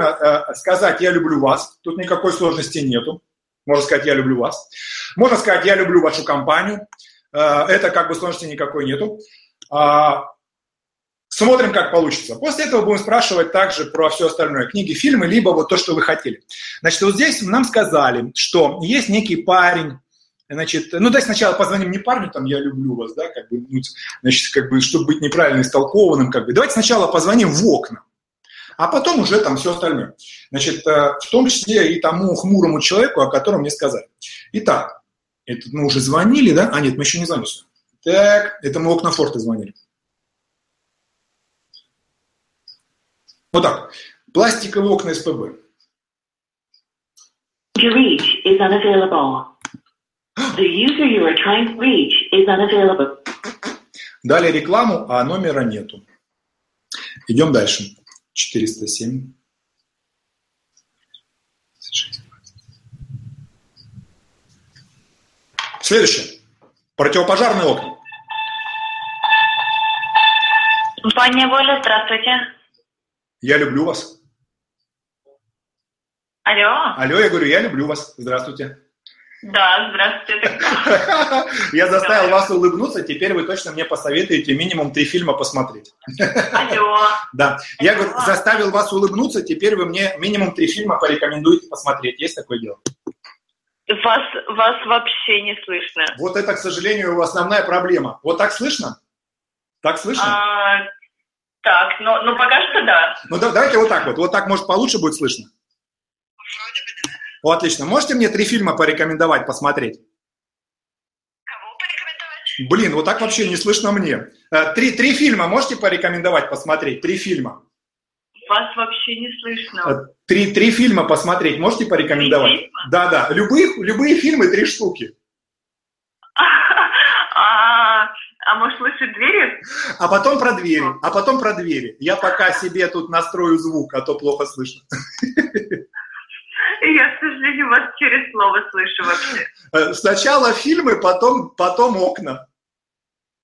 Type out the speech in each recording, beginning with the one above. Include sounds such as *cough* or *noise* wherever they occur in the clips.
спокойно э, сказать «я люблю вас», тут никакой сложности нету. Можно сказать «я люблю вас». Можно сказать «я люблю вашу компанию», э, это как бы сложности никакой нету. А, смотрим, как получится. После этого будем спрашивать также про все остальное. Книги, фильмы, либо вот то, что вы хотели. Значит, вот здесь нам сказали, что есть некий парень, Значит, ну, давайте сначала позвоним не парню, там, я люблю вас, да, как бы, ну, значит, как бы, чтобы быть неправильно истолкованным, как бы. Давайте сначала позвоним в окна, а потом уже там все остальное. Значит, э, в том числе и тому хмурому человеку, о котором мне сказали. Итак, это мы уже звонили, да? А, нет, мы еще не звонили. Так, это мы окна форта звонили. Вот так. Пластиковые окна СПБ. To reach is unavailable. The user you are trying to reach is unavailable. Дали рекламу, а номера нету. Идем дальше. 407. Следующее. Противопожарные окна. Компания Воля, здравствуйте. Я люблю вас. Алло. Алло, я говорю, я люблю вас. Здравствуйте. Да, здравствуйте. *laughs* Я заставил вас улыбнуться, теперь вы точно мне посоветуете минимум три фильма посмотреть. Алло. *laughs* Да, я говорю, заставил вас улыбнуться, теперь вы мне минимум три фильма порекомендуете посмотреть. Есть такое дело? Вас, вас вообще не слышно. Вот это, к сожалению, основная проблема. Вот так слышно? Так слышно? А, так, ну, ну пока что да. Ну да, давайте вот так вот. Вот так, может, получше будет слышно? О, отлично. Можете мне три фильма порекомендовать посмотреть? Кого порекомендовать? Блин, вот так вообще не слышно мне. Э, Три, три фильма можете порекомендовать посмотреть? Три фильма. Вас вообще не слышно. Э, Три, три фильма посмотреть можете порекомендовать? Три фильма? Да, да. Любые, любые фильмы, три штуки. А, а может лучше двери? А потом про двери. А потом про двери. Я пока себе тут настрою звук, а то плохо слышно. Сожалению, вас через слово слышу вообще. Э, Сначала фильмы, потом, потом окна.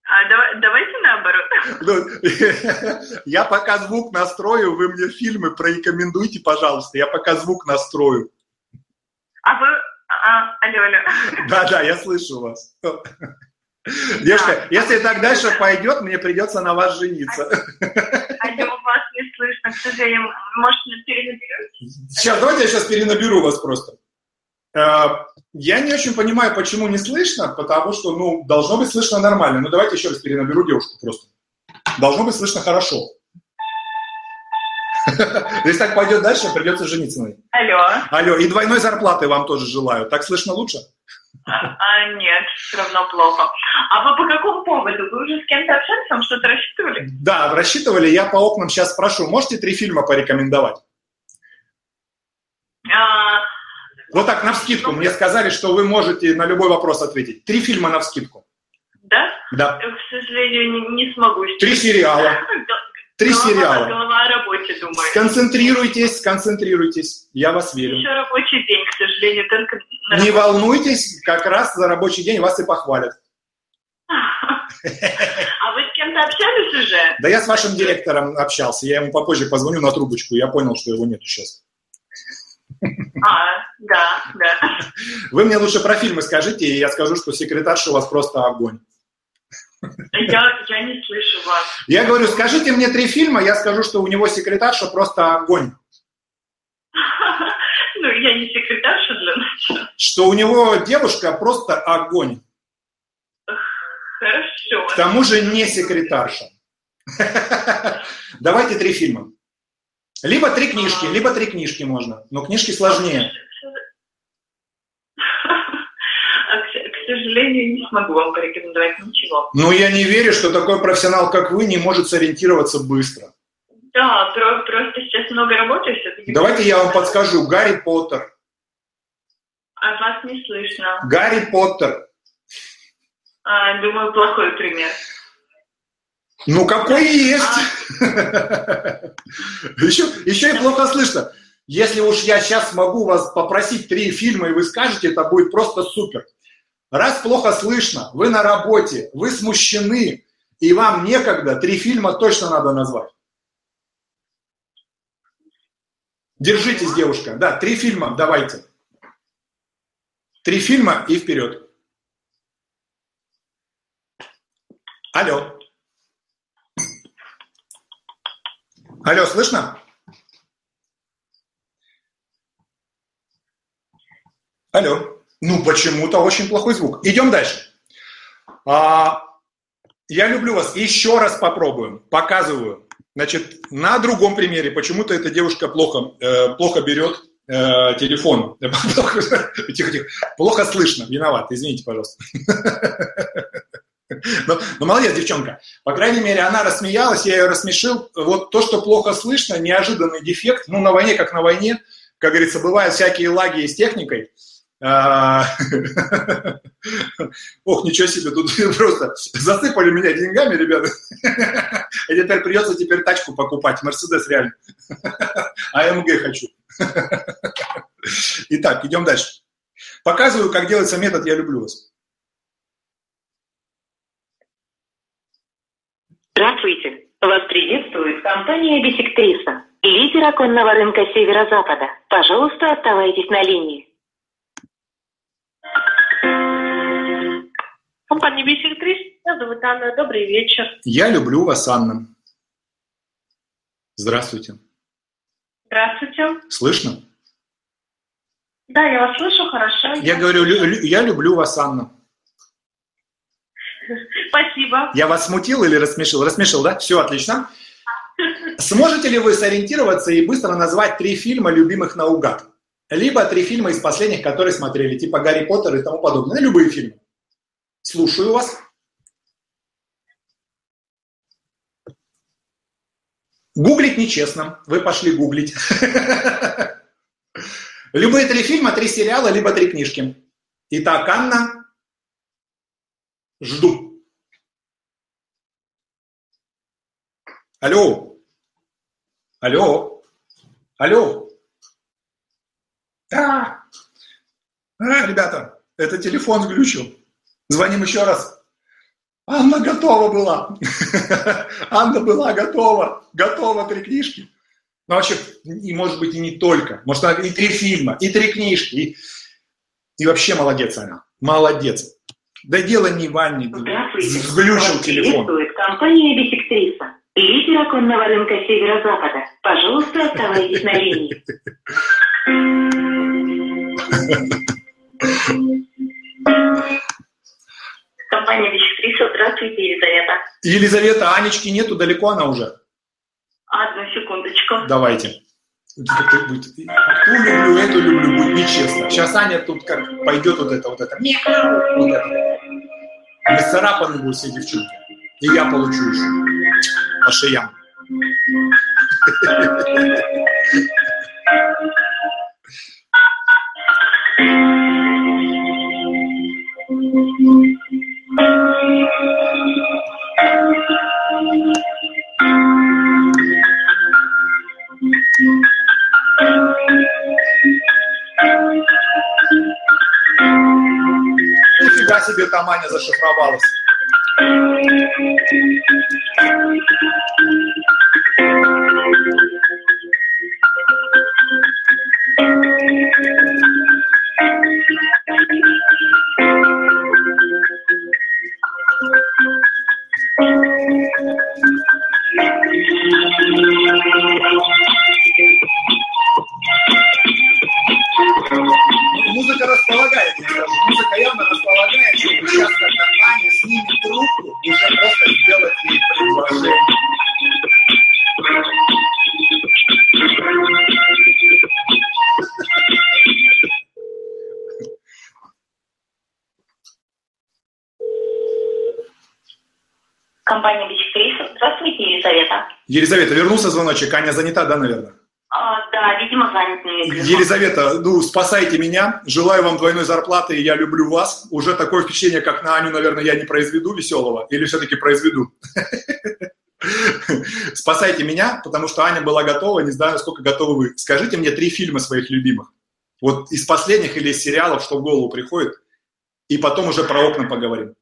А давай, давайте наоборот. Ну, *laughs* Я пока звук настрою, вы мне фильмы порекомендуйте, пожалуйста. Я пока звук настрою. А вы... А, алло, алло. Да, да, я слышу вас. Девушка, если так дальше пойдет, мне придется на вас жениться. Алло, вас не слышно, к сожалению. Может, перенаберете? Сейчас, давайте я сейчас перенаберу вас просто. Э, Я не очень понимаю, почему не слышно, потому что, ну, должно быть слышно нормально. Ну, давайте еще раз перенаберу девушку просто. Должно быть слышно хорошо. *laughs* Если так пойдет дальше, придется жениться на ней. Алло. Алло, и двойной зарплаты вам тоже желаю. Так слышно лучше? А, а, нет, все равно плохо. А вы по какому поводу? Вы уже с кем-то общались, там что-то рассчитывали? Да, рассчитывали. Я по окнам сейчас спрошу. Можете три фильма порекомендовать? А, Вот так, на вскидку. Мне сказали, что вы можете на любой вопрос ответить. Три фильма на вскидку. да? Да. К сожалению, не, не смогу. Три сериала. Три Голова- сериала. Голова о работе, думаю. Сконцентрируйтесь, сконцентрируйтесь. Я вас верю. Еще рабочий день, к сожалению, только на Не волнуйтесь, как раз за рабочий день вас и похвалят. *laughs* А вы с кем-то общались уже? Да я с вашим директором общался. Я ему попозже позвоню на трубочку. Я понял, что его нету сейчас. А, да, да. Вы мне лучше про фильмы скажите, и я скажу, что секретарша у вас просто огонь. Я, я не слышу вас. Я говорю, скажите мне три фильма, я скажу, что у него секретарша просто огонь. *laughs* Ну, я не секретарша для начала. Что у него девушка просто огонь. Хорошо. К тому же не секретарша. *laughs* Давайте три фильма. Либо три книжки, либо три книжки можно. Но книжки сложнее. *laughs* А, К сожалению, не смогу вам порекомендовать ничего. Но я не верю, что такой профессионал, как вы, не может сориентироваться быстро. Да, про- просто сейчас много работаю все-таки. Давайте я вам подскажу. Гарри Поттер. А вас не слышно. Гарри Поттер. А, думаю, плохой пример. Ну, какой есть. Еще, еще и плохо слышно. Если уж я сейчас могу вас попросить три фильма, и вы скажете, это будет просто супер. Раз плохо слышно, вы на работе, вы смущены, и вам некогда, три фильма точно надо назвать. Держитесь, девушка. Да, три фильма, давайте. Три фильма и вперед. Алло. Алло, слышно? Алло. Ну, почему-то очень плохой звук. Идем дальше. А, я люблю вас. Еще раз попробуем. Показываю. Значит, на другом примере. Почему-то эта девушка плохо, э, плохо берет э, телефон. *laughs* тихо, тихо. Плохо слышно. Виноват. Извините, пожалуйста. *laughs* Но, но молодец, девчонка. По крайней мере, она рассмеялась, я ее рассмешил. Вот то, что плохо слышно, неожиданный дефект. Ну, на войне как на войне. Как говорится, бывают всякие лаги с техникой. А, *laughs* ох, ничего себе, тут *laughs* просто засыпали меня деньгами, ребята. *laughs* И теперь придется теперь тачку покупать, Мерседес реально. АМГ хочу. Итак, идем дальше. Показываю, как делается метод «Я люблю вас». Здравствуйте. Вас приветствует компания «Бисектриса», лидер оконного рынка Северо-Запада. Пожалуйста, оставайтесь на линии. Компания «Бисектрис». Меня зовут Анна. Добрый вечер. Я люблю вас, Анна. Здравствуйте. Здравствуйте. Слышно? Да, я вас слышу хорошо. Я говорю, лю- я люблю вас, Анна. *laughs* Спасибо. Я вас смутил или рассмешил? Рассмешил, да? Все, отлично. Сможете ли вы сориентироваться и быстро назвать три фильма, любимых наугад? Либо три фильма из последних, которые смотрели, типа «Гарри Поттер» и тому подобное. Ну, любые фильмы. Слушаю вас. Гуглить нечестно. Вы пошли гуглить. *laughs* Любые три фильма, три сериала, либо три книжки. Итак, Анна, жду. Алло. Алло. Алло. Да. А, ребята, это телефон сглючил. Звоним еще раз. Анна готова была. *laughs* Анна была готова. Готова три книжки. Ну, вообще, и может быть и не только. Может, и три фильма, и три книжки. И, и вообще молодец она. Молодец. Да дело не в Анне. Здравствуйте. Сглючил Вас телефон. компания «Бисектриса», лидер оконного рынка Северо-Запада. Пожалуйста, оставайтесь на линии. Компания «Бисектриса». Здравствуйте, Елизавета. Елизавета, Анечки нету, далеко она уже. Одну секундочку. Давайте. Как-то будет, Ту люблю, эту люблю, будет нечестно. Сейчас Аня тут как пойдет вот это, вот это, мяу, вот это. Нацарапаны будут все девчонки. И я получу еще по шеям. *laughs* Нифига себе там Аня зашифровалась. Елизавета. Вернулся звоночек. Аня занята, да, наверное? А, да, видимо, занят. Елизавета, ну, спасайте меня. Желаю вам двойной зарплаты, я люблю вас. Уже такое впечатление, как на Аню, наверное, я не произведу веселого. Или все-таки произведу? *laughs* Спасайте меня, потому что Аня была готова, не знаю, насколько готовы вы. Скажите мне три фильма своих любимых. Вот из последних или из сериалов, что в голову приходит. И потом уже про окна поговорим.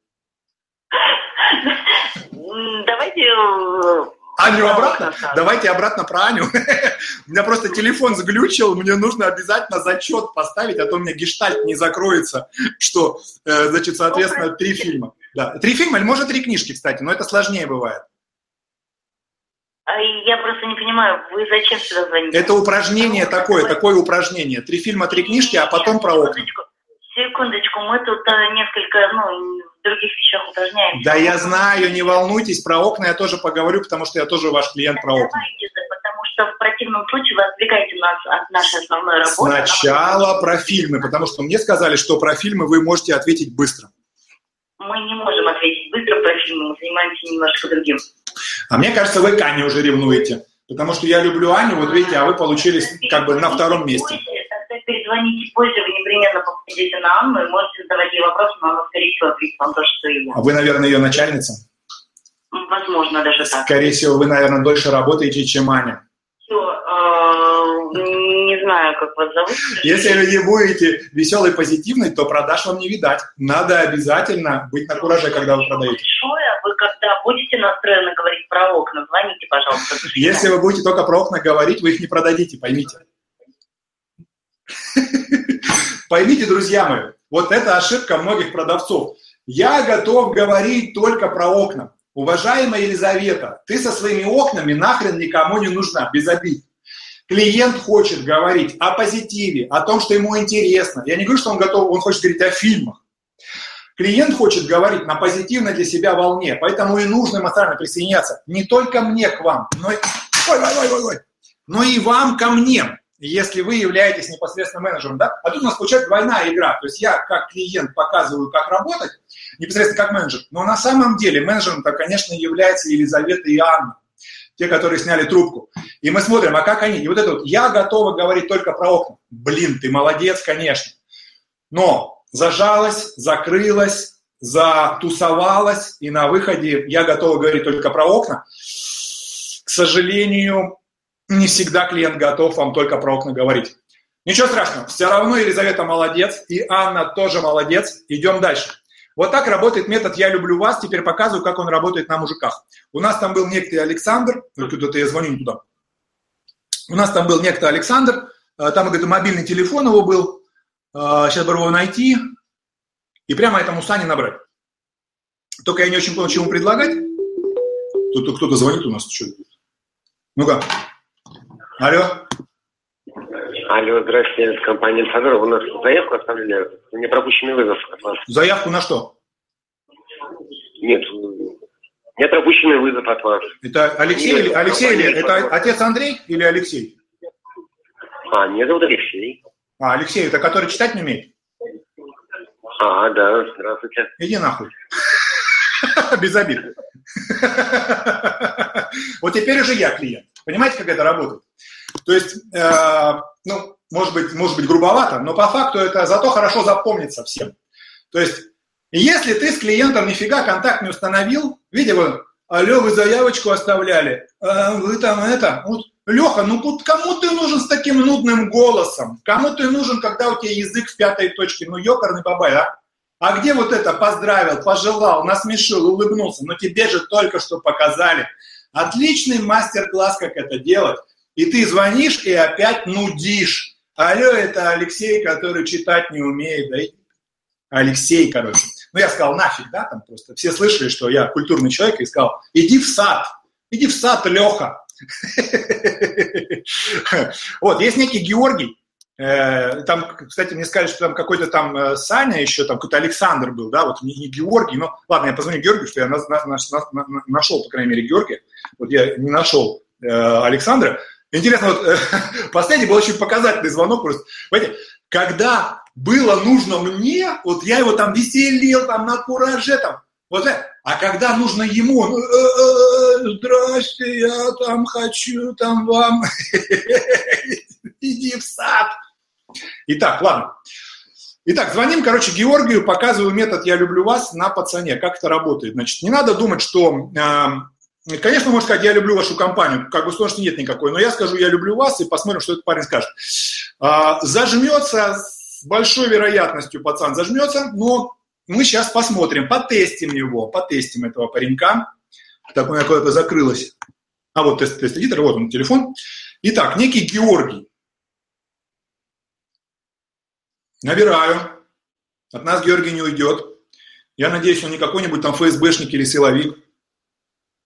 *laughs* Давайте э, Аню обратно? Давайте обратно про Аню. *laughs* У меня просто телефон сглючил, мне нужно обязательно зачет поставить, а то у меня гештальт не закроется, что, э, значит, соответственно, три фильма. Да, три фильма или может три книжки, кстати, но это сложнее бывает. А я просто не понимаю, вы зачем сюда звоните? Это упражнение такое, такое упражнение. Три фильма, три книжки, а потом про окна. Секундочку, мы тут э, несколько, ну, других вещах упражняемся. Да я знаю, не волнуйтесь, про окна я тоже поговорю, потому что я тоже ваш клиент про окна. Потому что в противном случае вы отвлекаете нас от нашей основной работы. Сначала про фильмы, потому что мне сказали, что про фильмы вы можете ответить быстро. Мы не можем ответить быстро про фильмы, мы занимаемся немножко другим. А мне кажется, вы к Ане уже ревнуете. Потому что я люблю Аню, вот видите, а вы получились как бы на втором месте перезвоните позже, вы непременно попадете на Анну и можете задавать ей вопросы, но она, скорее всего, ответит вам то, что и я. А вы, наверное, ее начальница? Возможно, даже так. Скорее всего, вы, наверное, дольше работаете, чем Аня. Все, э, не знаю, как вас зовут. Если вы не будете веселой, позитивной, то продаж вам не видать. Надо обязательно быть на кураже, когда вы продаете. Большое. Вы когда будете настроены говорить про окна, звоните, пожалуйста. Если вы будете только про окна говорить, вы их не продадите, поймите. Поймите, друзья мои, вот это ошибка многих продавцов. Я готов говорить только про окна. Уважаемая Елизавета, ты со своими окнами нахрен никому не нужна, без обид. Клиент хочет говорить о позитиве, о том, что ему интересно. Я не говорю, что он готов, он хочет говорить о фильмах. Клиент хочет говорить на позитивной для себя волне, поэтому и нужно эмоционально присоединяться не только мне к вам, но и, ой, ой, ой, ой, но и вам ко мне если вы являетесь непосредственно менеджером, да, а тут у нас получается двойная игра, то есть я как клиент показываю, как работать, непосредственно как менеджер, но на самом деле менеджером-то, конечно, является Елизавета и Анна, те, которые сняли трубку. И мы смотрим, а как они? И вот это вот, я готова говорить только про окна. Блин, ты молодец, конечно. Но зажалась, закрылась, затусовалась, и на выходе я готова говорить только про окна. К сожалению, не всегда клиент готов вам только про окна говорить. Ничего страшного, все равно Елизавета молодец, и Анна тоже молодец. Идем дальше. Вот так работает метод «Я люблю вас». Теперь показываю, как он работает на мужиках. У нас там был некто Александр, куда-то я звоню не туда. У нас там был некто Александр, э, там, говорит, мобильный телефон его был. Сейчас э, бы его найти и прямо этому Сане набрать. Только я не очень понял, чему предлагать. Тут кто-то звонит у нас. Ну-ка. Алло. Алло, здравствуйте, компания Инфодор. Вы нас заявку оставляли? Мне пропущенный вызов от вас. Заявку на что? Нет, нет пропущенный вызов от вас. Это Алексей нет, или Алексей или это отец Андрей или Алексей? А, меня зовут Алексей. А, Алексей, это который читать не умеет? А, да, здравствуйте. Иди нахуй. *laughs* Без обид. *laughs* Вот теперь уже я клиент. Понимаете, как это работает? То есть, э, ну, может быть, может быть грубовато, но по факту это зато хорошо запомнится всем. То есть, если ты с клиентом нифига контакт не установил, видите, алло, вы заявочку оставляли, а вы там это, вот, Леха, ну кому ты нужен с таким нудным голосом? Кому ты нужен, когда у тебя язык в пятой точке? Ну, ёкарный бабай, а? А где вот это поздравил, пожелал, насмешил, улыбнулся? Но тебе же только что показали. Отличный мастер-класс, как это делать. И ты звонишь и опять нудишь. Алло, это Алексей, который читать не умеет. Да? Алексей, короче. Ну, я сказал, нафиг, да, там просто. Все слышали, что я культурный человек, и сказал, иди в сад, иди в сад, Леха. *laughs* Вот, есть некий Георгий, там, кстати, мне сказали, что там какой-то там э, Саня еще, там какой-то Александр был, да, вот не, Георгий, но ладно, я позвоню Георгию, что я на, на, на, на, нашел, по крайней мере, Георгия, вот я не нашел э, Александра. Интересно, вот э, *laughs* последний был очень показательный звонок просто. Понимаете, когда было нужно мне, вот я его там веселил, там на кураже, там, вот это, а когда нужно ему, он, «Э, здрасте, я там хочу, там вам, *laughs* иди в сад, Итак, ладно. Итак, звоним, короче, Георгию, показываю метод «Я люблю вас» на пацане. Как это работает? Значит, не надо думать, что... Э, конечно, можно сказать, я люблю вашу компанию, как бы сложности нет никакой, но я скажу, я люблю вас, и посмотрим, что этот парень скажет. Э, зажмется с большой вероятностью пацан, зажмется, но мы сейчас посмотрим, потестим его, потестим этого паренька. Так у меня куда-то закрылось. А вот тест, тест-эдитор, вот он, телефон. Итак, некий Георгий. Набираю. От нас Георгий не уйдет. Я надеюсь, он не какой-нибудь там ФСБшник или силовик.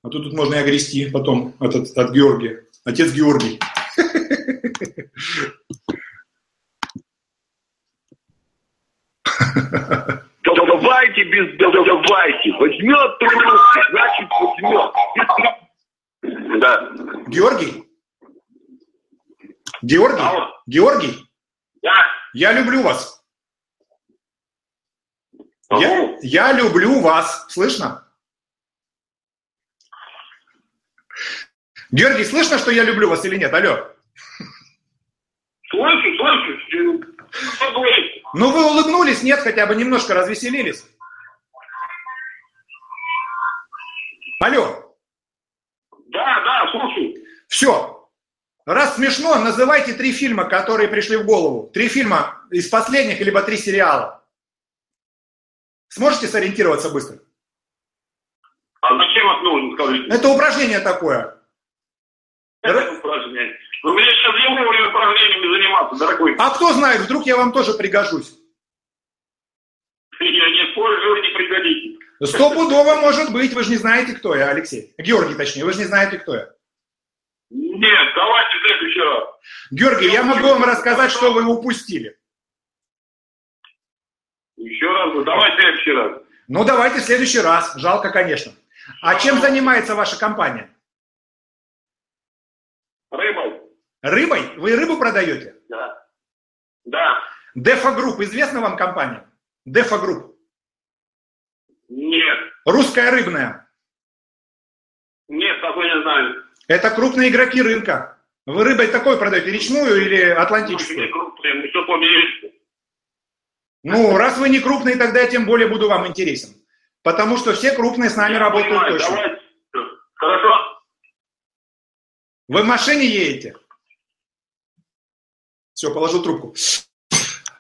А то тут можно и огрести потом от, от, от Георгия. Отец Георгий. Давайте без давайте. Возьмет трубку, значит возьмет. Да. Георгий? Георгий? Алло. Георгий? Да. Я люблю вас. Я, я люблю вас. Слышно? Георгий, слышно, что я люблю вас или нет? Алло. Слышу, слышу. Ну вы улыбнулись, нет, хотя бы немножко развеселились. Алло. Да, да, слушаю. Все. Раз смешно, называйте три фильма, которые пришли в голову. Три фильма из последних, либо три сериала. Сможете сориентироваться быстро? А зачем скажите? Это упражнение такое. Это упражнение. Вы мне сейчас вовремя упражнениями заниматься, дорогой. А кто знает, вдруг я вам тоже пригожусь. Я не вы не пригодитесь. Стопудово может быть, вы же не знаете, кто я, Алексей. Георгий, точнее, вы же не знаете, кто я. Нет, давайте в следующий раз. Георгий, я могу вам рассказать, что вы упустили. Еще раз, давайте в следующий раз. Ну, давайте в следующий раз. Жалко, конечно. А чем занимается ваша компания? Рыбой. Рыбой? Вы рыбу продаете? Да. Да. Дефа Групп. Известна вам компания? Дефа Групп. Нет. Русская рыбная. Нет, такой не знаю. Это крупные игроки рынка. Вы рыбой такой продаете, речную или Слушай, не атлантическую? крупные, мы все. Ну, раз вы не крупные, тогда я тем более буду вам интересен. Потому что все крупные с нами Я работают понимаю, точно. Давайте. Хорошо? Вы в машине едете? Все, положил трубку.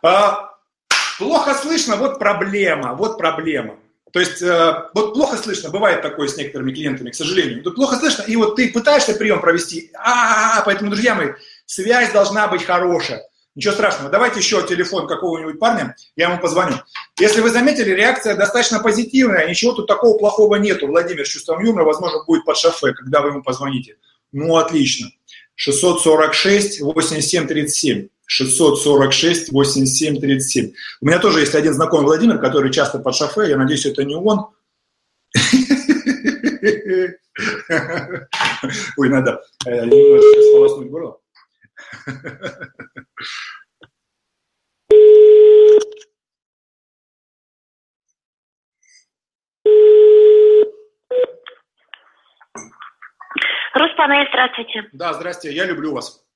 А, плохо слышно, вот проблема, вот проблема. То есть, э, вот плохо слышно, бывает такое с некоторыми клиентами, к сожалению. Тут плохо слышно, и вот ты пытаешься прием провести, а, поэтому, друзья мои, связь должна быть хорошая. Ничего страшного, давайте еще телефон какого-нибудь парня, я ему позвоню. Если вы заметили, реакция достаточно позитивная, ничего тут такого плохого нету. Владимир с чувством юмора, возможно, будет под шофе, когда вы ему позвоните. Ну, отлично. 646 87 37. 646 87 37. У меня тоже есть один знакомый Владимир, который часто под шофе. Я надеюсь, это не он. Ой, надо э, немножко сполоснуть горло. Руспанель, здравствуйте. Да, здрасте, я люблю вас.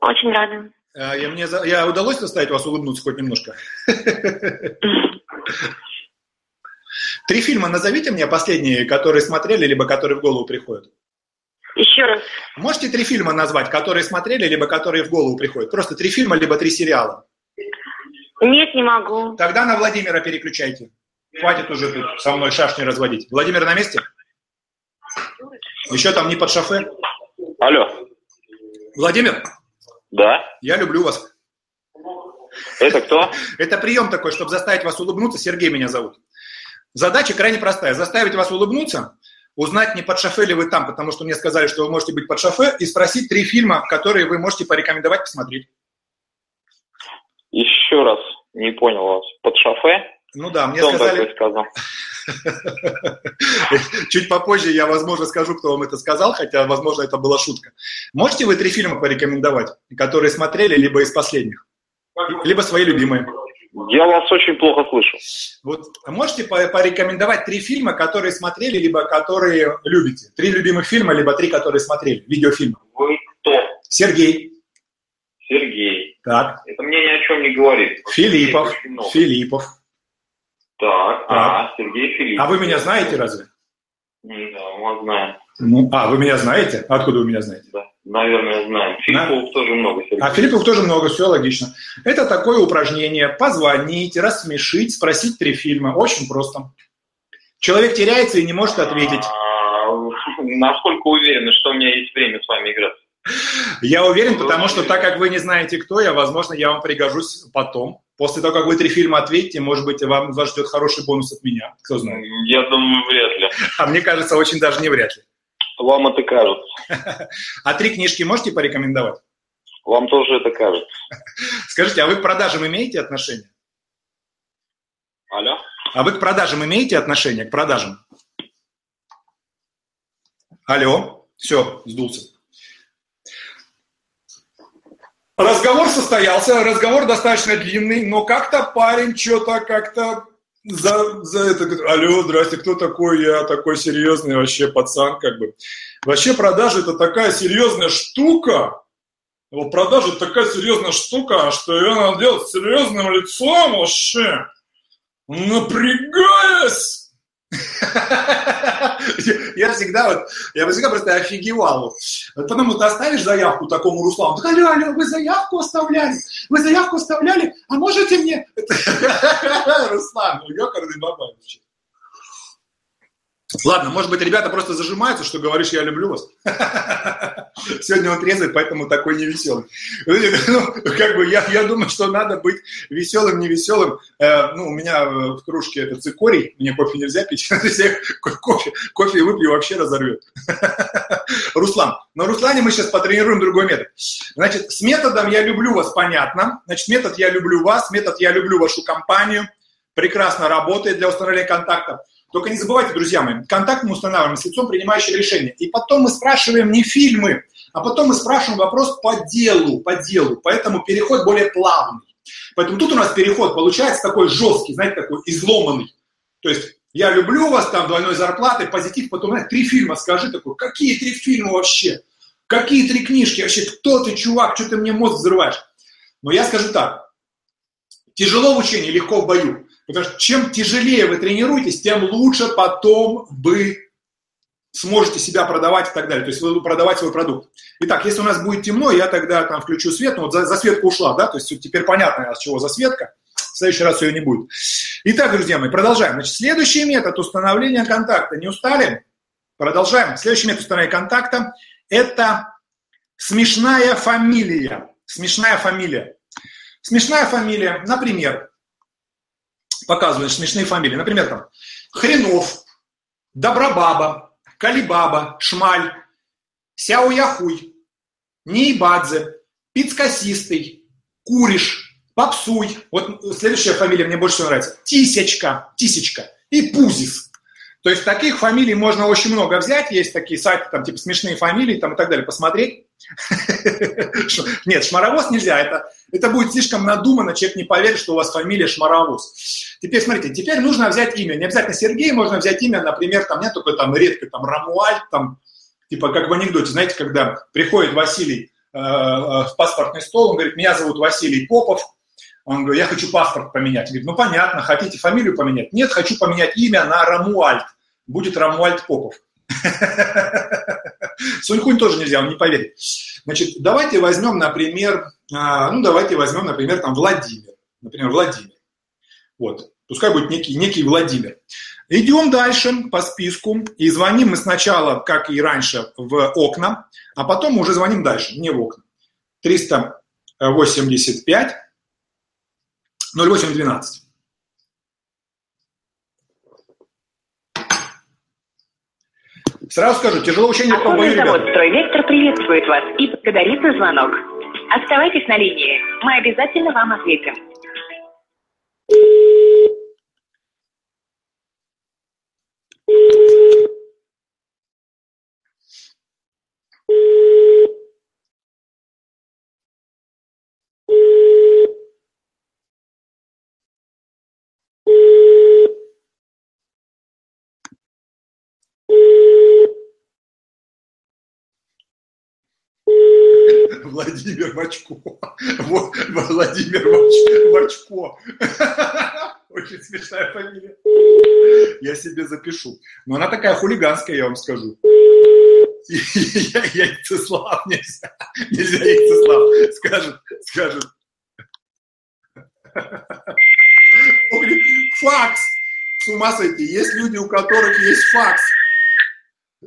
Очень рада. Э, Я, мне, за- я удалось заставить вас улыбнуться хоть немножко? *laughs* Три фильма назовите мне последние, которые смотрели, либо которые в голову приходят. Еще раз. Можете три фильма назвать, которые смотрели, либо которые в голову приходят? Просто три фильма, либо три сериала. Нет, не могу. Тогда на Владимира переключайте. Хватит уже тут со мной шашни разводить. Владимир на месте? Еще там не под шофе? Алло. Владимир, Да? я люблю вас. Это кто? *laughs* Это прием такой, чтобы заставить вас улыбнуться. Сергей меня зовут. Задача крайне простая. Заставить вас улыбнуться, узнать, не под шофе ли вы там, потому что мне сказали, что вы можете быть под шофе, и спросить три фильма, которые вы можете порекомендовать посмотреть. Еще раз не понял вас. Под шофе? Ну да, мне Кто сказали... сказал? *laughs* Чуть попозже я, возможно, скажу, кто вам это сказал, хотя, возможно, это была шутка. Можете вы три фильма порекомендовать, которые смотрели либо из последних, либо свои любимые? Я вас очень плохо слышу. Вот можете по- порекомендовать три фильма, которые смотрели, либо которые любите? Три любимых фильма, либо три, которые смотрели, видеофильмы. Вы кто? Сергей, Сергей. так, Это мне ни о чем не говорит. Филиппов. Филиппов. Так, а, Сергей Филиппов. А вы меня знаете разве? М, Да, мы знаем. Ну, а, вы меня знаете? Откуда вы меня знаете? Да, наверное, знаем. Филиппов тоже много. Сергей. А Филиппов тоже много, все логично. Это такое упражнение. Позвонить, рассмешить, спросить три фильма. Очень просто. Человек теряется и не может ответить. А, насколько уверены, что у меня есть время с вами играть? Я уверен, потому что так как вы не знаете, кто я, возможно, я вам пригожусь потом. После того, как вы три фильма ответите, может быть, вам вас ждет хороший бонус от меня. Кто знает. Я думаю, вряд ли. А мне кажется, очень даже не вряд ли. Вам это кажется. *laughs* А три книжки можете порекомендовать? Вам тоже это кажется. *laughs* Скажите, а вы к продажам имеете отношение? Алло? А вы к продажам имеете отношение? К продажам? Алло? Все, сдулся. Разговор состоялся, разговор достаточно длинный, но как-то парень что-то как-то за, за это говорит, алло, здрасте, кто такой? Я такой серьезный вообще пацан, как бы. Вообще продажи это такая серьезная штука, вот продажи это такая серьезная штука, что ее надо делать серьезным лицом вообще, напрягаясь. Я всегда вот, я всегда просто офигевал. Потом вот оставишь заявку такому Руслану, так, алло, алло, вы заявку оставляли? Вы заявку оставляли? А можете мне... *laughs* Руслан, ёкарный баба вообще. Ладно, может быть, ребята просто зажимаются, что говоришь, я люблю вас. *laughs* Сегодня он трезвый, поэтому такой невеселый. Ну, как бы я, я думаю, что надо быть веселым, невеселым. Э, ну, у меня в кружке это цикорий, мне кофе нельзя пить. *laughs* Я кофе, кофе выпью, вообще разорвет. *laughs* Руслан. Но Руслане мы сейчас потренируем другой метод. Значит, с методом «я люблю вас» понятно. Значит, метод «я люблю вас», метод «я люблю вашу компанию» прекрасно работает для установления контактов. Только не забывайте, друзья мои, контакт мы устанавливаем с лицом, принимающим решение. И потом мы спрашиваем не фильмы, а потом мы спрашиваем вопрос по делу, по делу. Поэтому переход более плавный. Поэтому тут у нас переход получается такой жесткий, знаете, такой изломанный. То есть я люблю вас, там двойной зарплаты, позитив, потом, знаете, три фильма скажи такой, какие три фильма вообще? Какие три книжки? Вообще, кто ты, чувак, что ты мне мозг взрываешь? Но я скажу так, тяжело в учении, легко в бою. Потому что чем тяжелее вы тренируетесь, тем лучше потом вы сможете себя продавать и так далее. То есть вы продавать свой продукт. Итак, если у нас будет темно, я тогда там включу свет. Ну вот засветка ушла, да? То есть теперь понятно, с чего засветка. В следующий раз ее не будет. Итак, друзья мои, продолжаем. Значит, следующий метод установления контакта. Не устали? Продолжаем. Следующий метод установления контакта – это смешная фамилия. Смешная фамилия. Смешная фамилия, например, показывают смешные фамилии. Например, там Хренов, Добробаба, Калибаба, Шмаль, Сяояхуй, Нейбадзе, Пицкосистый, Куриш, Попсуй. Вот следующая фамилия мне больше всего нравится. Тисячка, Тисячка и Пузис. То есть таких фамилий можно очень много взять. Есть такие сайты, там типа смешные фамилии там, и так далее, посмотреть. *laughs* Нет, Шмаровоз нельзя. Это, это будет слишком надуманно, человек не поверит, что у вас фамилия Шмаровоз. Теперь смотрите, теперь нужно взять имя. Не обязательно Сергей, можно взять имя, например, там нет только там редко там Рамуаль, там типа как в анекдоте, знаете, когда приходит Василий э, э, в паспортный стол, он говорит, меня зовут Василий Попов, он говорит, я хочу паспорт поменять. Говорит, ну понятно, хотите фамилию поменять? Нет, хочу поменять имя на Рамуальд будет Рамуальд Попов. *laughs* Суньхунь тоже нельзя, он не поверит. Значит, давайте возьмем, например, а, ну, давайте возьмем, например, там Владимир. Например, Владимир. Вот, пускай будет некий, некий Владимир. Идем дальше по списку и звоним мы сначала, как и раньше, в окна, а потом уже звоним дальше, не в окна. 385 0812. Сразу скажу, тяжело учение по Автомобильный завод «Стройвектор» приветствует вас и благодарит за звонок. Оставайтесь на линии. Мы обязательно вам ответим. *laughs* Владимир Мачко. Вот, Владимир Мачко. *laughs* Очень смешная фамилия. Я себе запишу. Но она такая хулиганская, я вам скажу. *laughs* Яйцеслав нельзя. Нельзя Яйцеслав. Скажет, скажет. Факс. С ума сойти. Есть люди, у которых есть факс.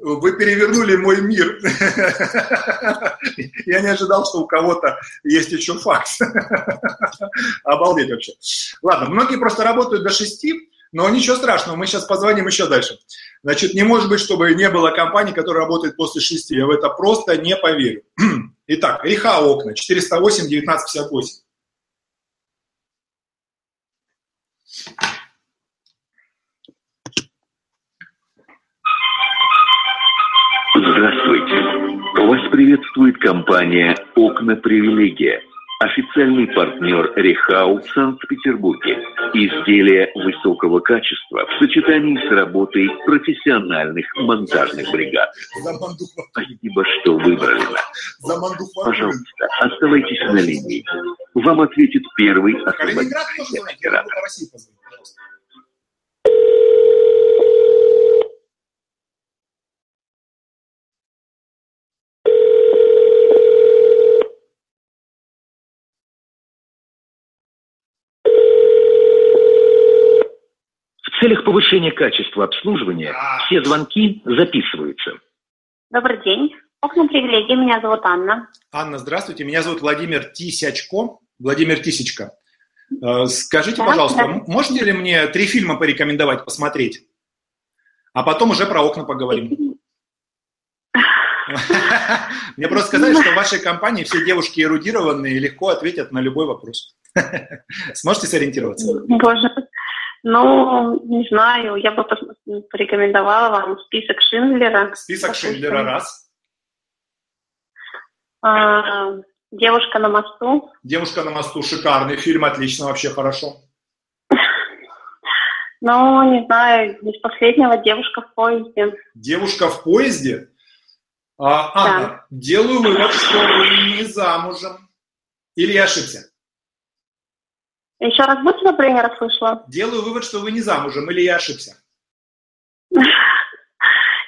Вы перевернули мой мир. Я не ожидал, что у кого-то есть еще факс. Обалдеть вообще. Ладно, многие просто работают до шести, но ничего страшного, мы сейчас позвоним еще дальше. Значит, не может быть, чтобы не было компании, которая работает после шести. Я в это просто не поверю. *clears throat* Итак, Риха окна, 408 1958. Здравствуйте. Вас приветствует компания «Окна Привилегия», официальный партнер Рехау в Санкт-Петербурге. Изделия высокого качества в сочетании с работой профессиональных монтажных бригад. Спасибо, что выбрали нас. Пожалуйста, оставайтесь на линии. Вам ответит первый освободившийся оператор. В целях повышения качества обслуживания все звонки записываются. Добрый день. Окна привилегии. Меня зовут Анна. Анна, здравствуйте. Меня зовут Владимир Тисячко. Владимир Тисячка. Э, Скажите, Да, пожалуйста, да. можете ли мне три фильма порекомендовать посмотреть? А потом уже про окна поговорим. *laughs* Мне просто сказали, что в вашей компании все девушки эрудированные и легко ответят на любой вопрос. *laughs* Сможете сориентироваться? Боже. Ну, не знаю, я бы порекомендовала вам список Шиндлера. Список Допустим. Шиндлера раз. А, Девушка на мосту. Девушка на мосту шикарный фильм, отлично, вообще хорошо. *laughs* Ну, не знаю, из последнего девушка в поезде. Девушка в поезде. А, Анна, делаю вывод, что вы не замужем. Или я ошибся? Еще раз будьте добры, не расслышала. Делаю вывод, что вы не замужем, или я ошибся? *laughs*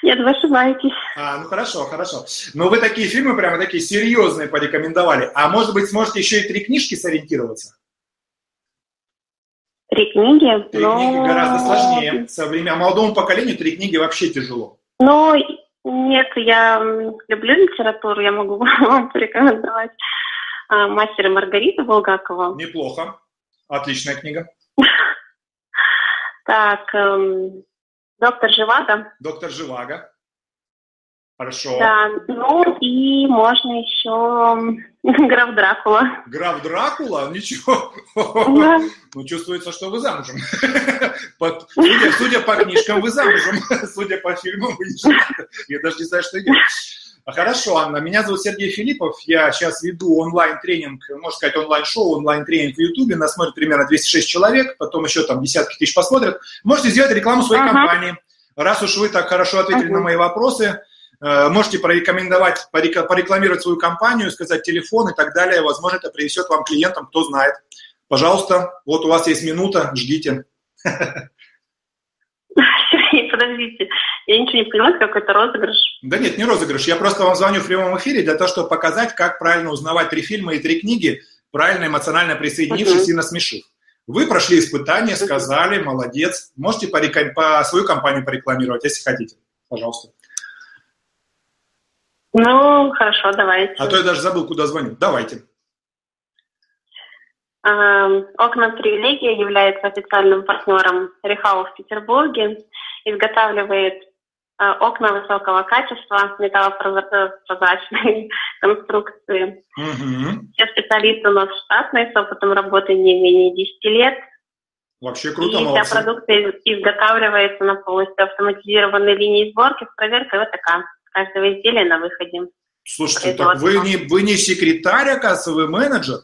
Нет, вы ошибаетесь. А, ну хорошо, хорошо. Но вы такие фильмы прямо такие серьезные порекомендовали. А может быть, сможете еще и три книжки сориентироваться? Три книги. Три ну, книги гораздо сложнее. Современ... Молодому поколению три книги вообще тяжело. Ну, нет, я люблю литературу, я могу *laughs* вам порекомендовать а, «Мастер и Маргарита» Булгакова. Неплохо. Отличная книга. Так, эм, «Доктор Живаго». Доктор Живаго. Хорошо. Да, ну и можно еще м, *laughs* «Граф Дракула». Граф Дракула? Ничего. Да. *laughs* Ну, чувствуется, что вы замужем. *laughs* По- Судя, судя по книжкам, вы замужем. Судя по фильмам, вы не женаты. Я даже не знаю, что делать. А Хорошо, Анна. Меня зовут Сергей Филиппов. Я сейчас веду онлайн-тренинг, можно сказать, онлайн-шоу, онлайн-тренинг в Ютубе. Нас смотрит примерно 206 человек, потом еще там десятки тысяч посмотрят. Можете сделать рекламу своей Ага. компании. Раз уж вы так хорошо ответили Ага. на мои вопросы, э, можете порекомендовать, порекламировать свою компанию, сказать телефон и так далее. Возможно, это принесет вам клиентам, кто знает. Пожалуйста, вот у вас есть минута, ждите. *laughs* Сергей, подождите, я ничего не поняла, какой-то розыгрыш. Да нет, не розыгрыш. Я просто вам звоню в прямом эфире для того, чтобы показать, как правильно узнавать три фильма и три книги, правильно эмоционально присоединившись и насмешив. Вы прошли испытание, сказали, молодец. Можете пореком- по свою компанию порекламировать, если хотите. Пожалуйста. Ну, хорошо, давайте. А то я даже забыл, куда звоню. Давайте. Эм, Окна привилегия является официальным партнером Рехау в Петербурге, изготавливает окна высокого качества, металлопрозрачной *laughs* конструкции. Мгм. Все специалисты у нас штатные, с опытом работы не менее 10 лет. Вообще и круто, вся молодцы. продукция из- изготавливается на полностью автоматизированной линии сборки с проверкой ВТК каждого изделия на выходе. Слушайте, так вы не, вы не секретарь, оказывается, вы менеджер?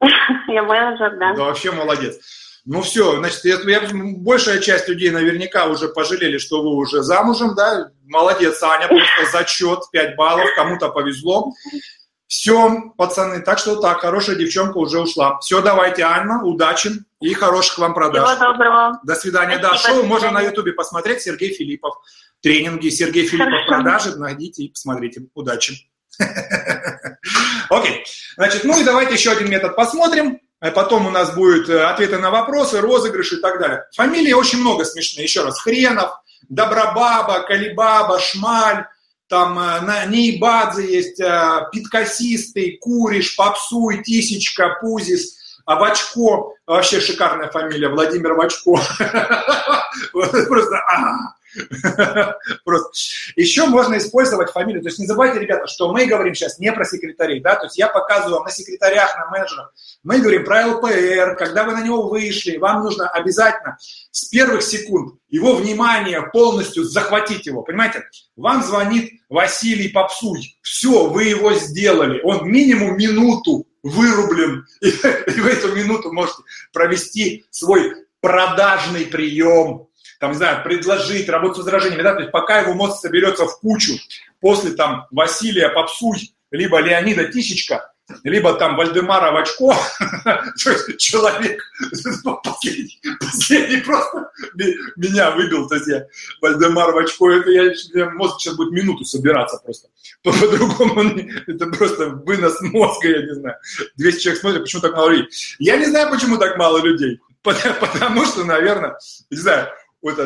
*laughs* Я менеджер, да. Да, вообще молодец. Ну все, значит, я, я- большая часть людей наверняка уже пожалели, что вы уже замужем, да? Молодец, Аня, просто зачет, 5 баллов, кому-то повезло. Все, пацаны, так что так, хорошая девчонка уже ушла. Все, давайте, Анна, удачи и хороших вам продаж. Всего доброго. До свидания. Да, Спасибо, шоу до можно на свидания. Ютубе посмотреть. Сергей Филиппов. Тренинги Сергей Филиппов Хорошо. продажи. Найдите и посмотрите. Удачи. *laughs* Окей. Значит, ну и давайте еще один метод посмотрим. А Потом у нас будут э, ответы на вопросы, розыгрыши и так далее. Фамилий очень много смешные. Еще раз. Хренов, Добробаба, Калибаба, Шмаль, там э, на Нейбадзе есть э, Питкосистый, Куриш, Попсуй, Тисечка, Пузис, а Вачко, вообще шикарная фамилия, Владимир Вачко. *laughs* Просто *laughs* Просто. Еще можно использовать фамилию. То есть не забывайте, ребята, что мы говорим сейчас не про секретарей, да, то есть я показываю вам на секретарях, на менеджерах. Мы говорим про ЛПР, когда вы на него вышли, вам нужно обязательно с первых секунд его внимание полностью захватить его, понимаете? Вам звонит Василий Попсуй, все, вы его сделали, он минимум минуту вырублен, *laughs* и, и в эту минуту можете провести свой продажный прием, там, не знаю, предложить, работать с возражениями, да, то есть пока его мозг соберется в кучу, после там Василия Попсуй, либо Леонида Тисечка, либо там Вальдемара Вачко, *laughs* человек *laughs* последний, последний просто меня выбил, то есть я Вальдемар Вачко, это я, мозг сейчас будет минуту собираться просто, по-другому это просто вынос мозга, я не знаю, 200 человек смотрят, почему так мало людей, я не знаю, почему так мало людей, потому что, наверное, не знаю, вот,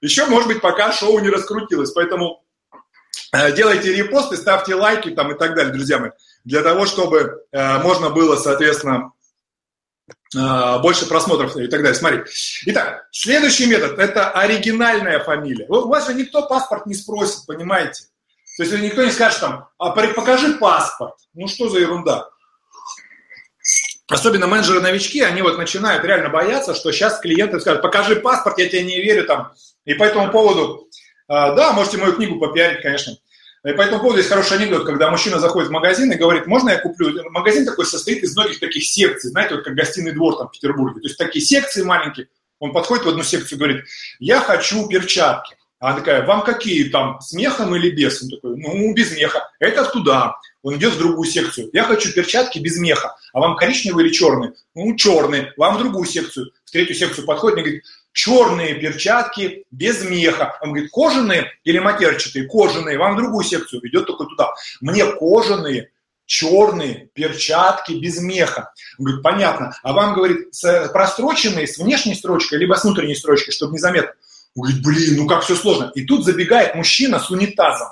еще, может быть, пока шоу не раскрутилось, поэтому э, делайте репосты, ставьте лайки там и так далее, друзья мои, для того, чтобы э, можно было, соответственно, э, больше просмотров и так далее. Смотри. Итак, следующий метод – это оригинальная фамилия. У вас же никто паспорт не спросит, понимаете? То есть никто не скажет там, а покажи паспорт. Ну что за ерунда? Особенно менеджеры-новички, они вот начинают реально бояться, что сейчас клиенты скажут, покажи паспорт, я тебе не верю там. И по этому поводу, а, да, можете мою книгу попиарить, конечно. И по этому поводу есть хороший анекдот, когда мужчина заходит в магазин и говорит, можно я куплю? Магазин такой состоит из многих таких секций, знаете, вот как гостиный двор там в Петербурге. То есть такие секции маленькие. Он подходит в одну секцию и говорит, я хочу перчатки. А она такая, вам какие там, с мехом или без? Он такой, ну, без меха. Это туда. Он идет в другую секцию. Я хочу перчатки без меха. А вам коричневые или черные? Ну, черные. Вам в другую секцию. В третью секцию подходит и говорит, черные перчатки без меха. Он говорит, кожаные или матерчатые? Кожаные. Вам в другую секцию. Идет только туда. Мне кожаные, черные перчатки без меха. Он говорит, понятно. А вам, говорит, с простроченные, с внешней строчкой, либо с внутренней строчкой, чтобы незаметно. Он говорит, блин, ну как все сложно. И тут забегает мужчина с унитазом.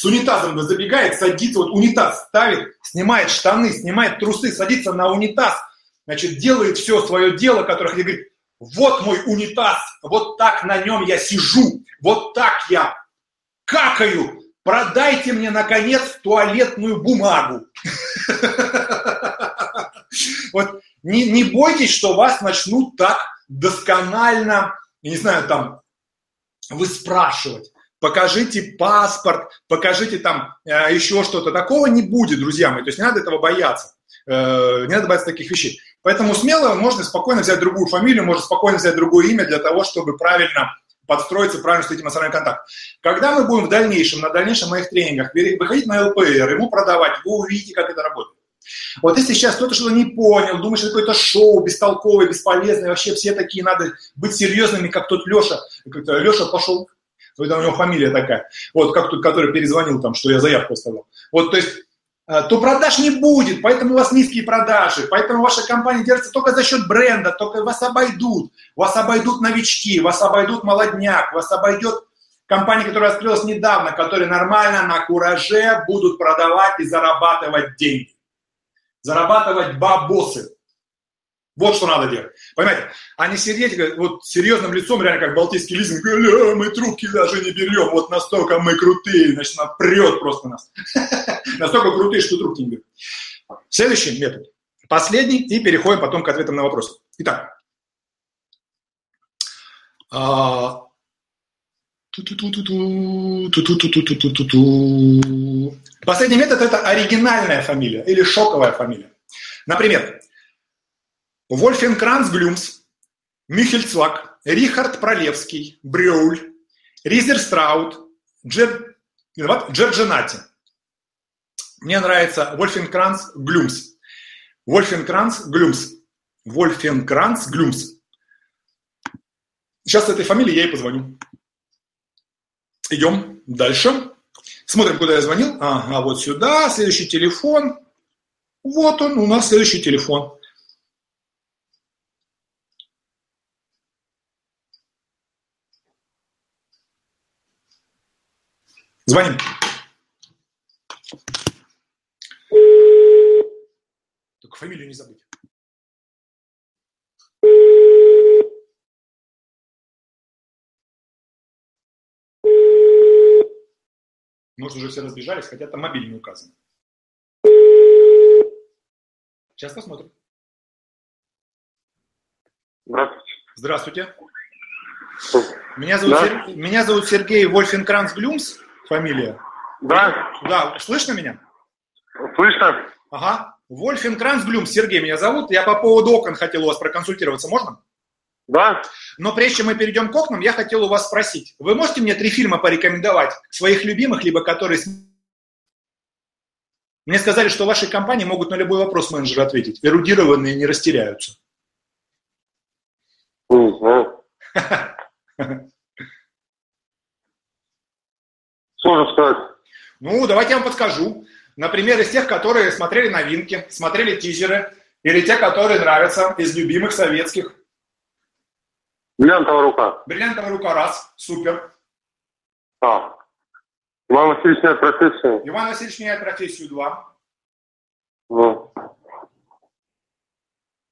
С унитазом забегает, садится, вот унитаз ставит, снимает штаны, снимает трусы, садится на унитаз, значит, делает все свое дело, которое говорит, вот мой унитаз, вот так на нем я сижу, вот так я какаю, продайте мне, наконец, туалетную бумагу. *laughs* Вот не, не бойтесь, что вас начнут так досконально не знаю, там, вы спрашивать, покажите паспорт, покажите там э, еще что-то. Такого не будет, друзья мои. То есть не надо этого бояться. Э, не надо бояться таких вещей. Поэтому смело можно спокойно взять другую фамилию, можно спокойно взять другое имя для того, чтобы правильно подстроиться, правильно с этим эмоциональный контакт. Когда мы будем в дальнейшем, на дальнейшем моих тренингах выходить на ЛПР, ему продавать, вы увидите, как это работает. Вот если сейчас кто-то что-то не понял, думаешь, это какое-то шоу бестолковое, бесполезное, вообще все такие, надо быть серьезными, как тот Леша. Леша пошел, у него фамилия такая, вот, как тот, который перезвонил там, что я заявку оставил. Вот, то есть, э, то продаж не будет, поэтому у вас низкие продажи, поэтому ваша компания держится только за счет бренда, только вас обойдут, вас обойдут новички, вас обойдут молодняк, вас обойдет компания, которая открылась недавно, которые нормально на кураже будут продавать и зарабатывать деньги зарабатывать бабосы. Вот что надо делать. Понимаете? А не сидеть вот серьезным лицом, реально как балтийский лизинг, Ля, мы трубки даже не берем, вот настолько мы крутые, значит, она прет просто нас. *laughs* Настолько крутые, что трубки не берем. Следующий метод. Последний, и переходим потом к ответам на вопросы. Итак, Последний метод – это оригинальная фамилия или шоковая фамилия. Например, Вольфенкранц Глюмс, Михельцвак, Рихард Пролевский, Брюль, Ризерстраут, Джер... Джерджинати. Мне нравится Вольфенкранц Глюмс. Вольфенкранц Глюмс. Вольфенкранц Глюмс. Сейчас с этой фамилией я и позвоню. Идем дальше. Смотрим, куда я звонил. Ага, вот сюда. Следующий телефон. Вот он, у нас следующий телефон. Звоним. Только фамилию не забудь. Может, уже все разбежались, хотя там мобильный указан. Сейчас посмотрим. Здравствуйте. Здравствуйте. Меня зовут, Да. Сер- Меня зовут Сергей Вольфенкранц Блюмс, фамилия. Да, Да, слышно меня? слышно? Ага. Вольфенкранц Блюмс, Сергей меня зовут. Я по поводу окон хотел у вас проконсультироваться, можно? Да. Но прежде чем мы перейдем к окнам, я хотел у вас спросить. Вы можете мне три фильма порекомендовать, своих любимых, либо которые... Мне сказали, что в вашей компании могут на любой вопрос менеджеры ответить. Эрудированные не растеряются. Мгм. *laughs* Сложно сказать. Ну, давайте я вам подскажу. Например, из тех, которые смотрели новинки, смотрели тизеры, или те, которые нравятся из любимых советских. Бриллиантовая рука. Бриллиантовая рука раз, супер. А. Иван Васильевич меняет профессию. Иван Васильевич меняет профессию два. Ну.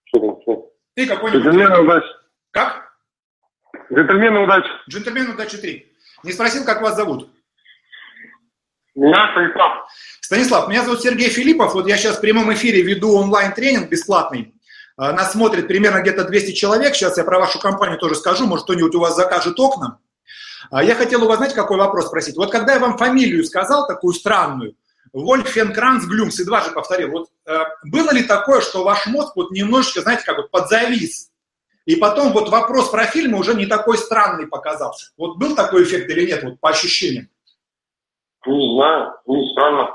Что там, что? И какой-нибудь... Джентльмены удачи. Как? Джентльмены удачи. Джентльмен удачи 3. Не спросил, как вас зовут. Меня Станислав. Станислав, меня зовут Сергей Филиппов. Вот я сейчас в прямом эфире веду онлайн-тренинг бесплатный. А, Нас смотрит примерно где-то 200 человек. Сейчас я про вашу компанию тоже скажу. Может, кто-нибудь у вас закажет окна. А Я хотел у вас, знаете, какой вопрос спросить? Вот когда я вам фамилию сказал, такую странную, Вольфенкранц Глюмс, и два же повторил, вот э, было ли такое, что ваш мозг вот немножечко, знаете, как вот подзавис, и потом вот вопрос про фильмы уже не такой странный показался? Вот был такой эффект или нет, вот по ощущениям? Не знаю, не странно.